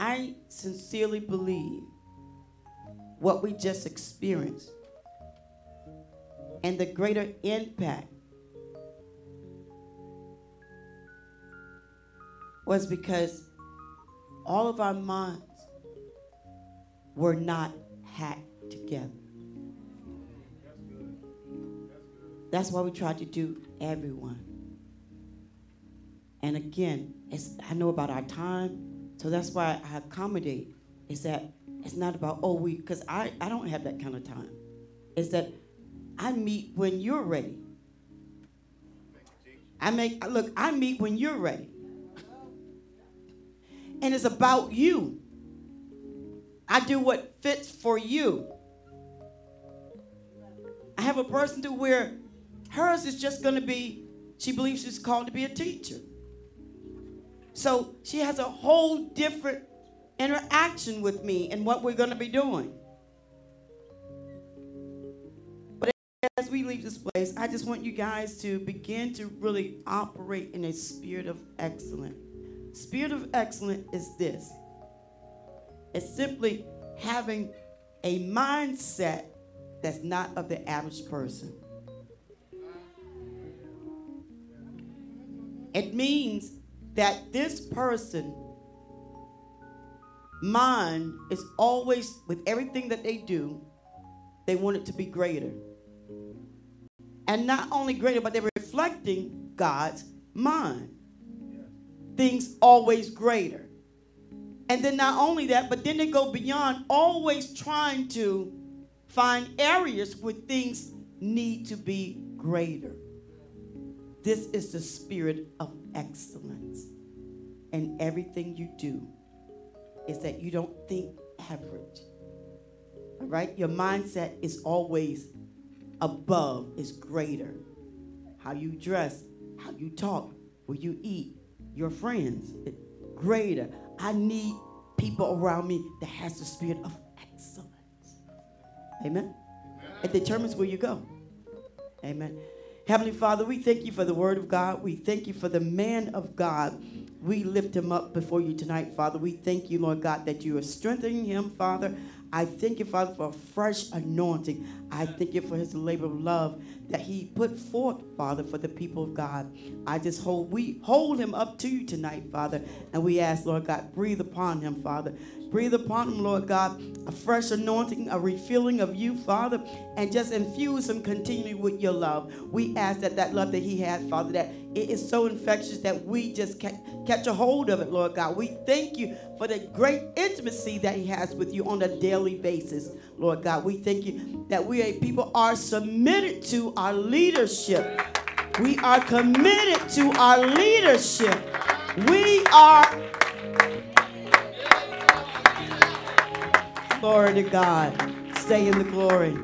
I sincerely believe what we just experienced and the greater impact was because all of our minds were not hacked together. That's why we tried to do everyone. And again, I know about our time, so that's why I accommodate. Is that it's not about oh we because I, I don't have that kind of time. It's that I meet when you're ready. I make look, I meet when you're ready. And it's about you. I do what fits for you. I have a person to where hers is just going to be, she believes she's called to be a teacher. So she has a whole different interaction with me and what we're going to be doing. But as we leave this place, I just want you guys to begin to really operate in a spirit of excellence. Spirit of excellence is this it's simply having a mindset that's not of the average person. It means that this person mind is always with everything that they do, they want it to be greater. And not only greater, but they're reflecting God's mind. Things always greater. And then not only that, but then they go beyond always trying to find areas where things need to be greater. This is the spirit of excellence. And everything you do is that you don't think average. All right? Your mindset is always above, is greater. How you dress, how you talk, where you eat, your friends, greater. I need people around me that has the spirit of excellence. Amen. It determines where you go. Amen. Heavenly Father, we thank you for the word of God. We thank you for the man of God. We lift him up before you tonight, Father. We thank you, Lord God, that you are strengthening him, Father. I thank you, Father, for a fresh anointing. I thank you for his labor of love that he put forth, Father, for the people of God. I just hold, we hold him up to you tonight, Father, and we ask, Lord God, breathe upon him, Father. Breathe upon him, Lord God, a fresh anointing, a refilling of you, Father, and just infuse him continually with your love. We ask that that love that he has, Father, that it is so infectious that we just ca- catch a hold of it, Lord God. We thank you for the great intimacy that he has with you on a daily basis, Lord God. We thank you that we are, people are submitted to our leadership. We are committed to our leadership. We are Glory to God. Stay in the glory.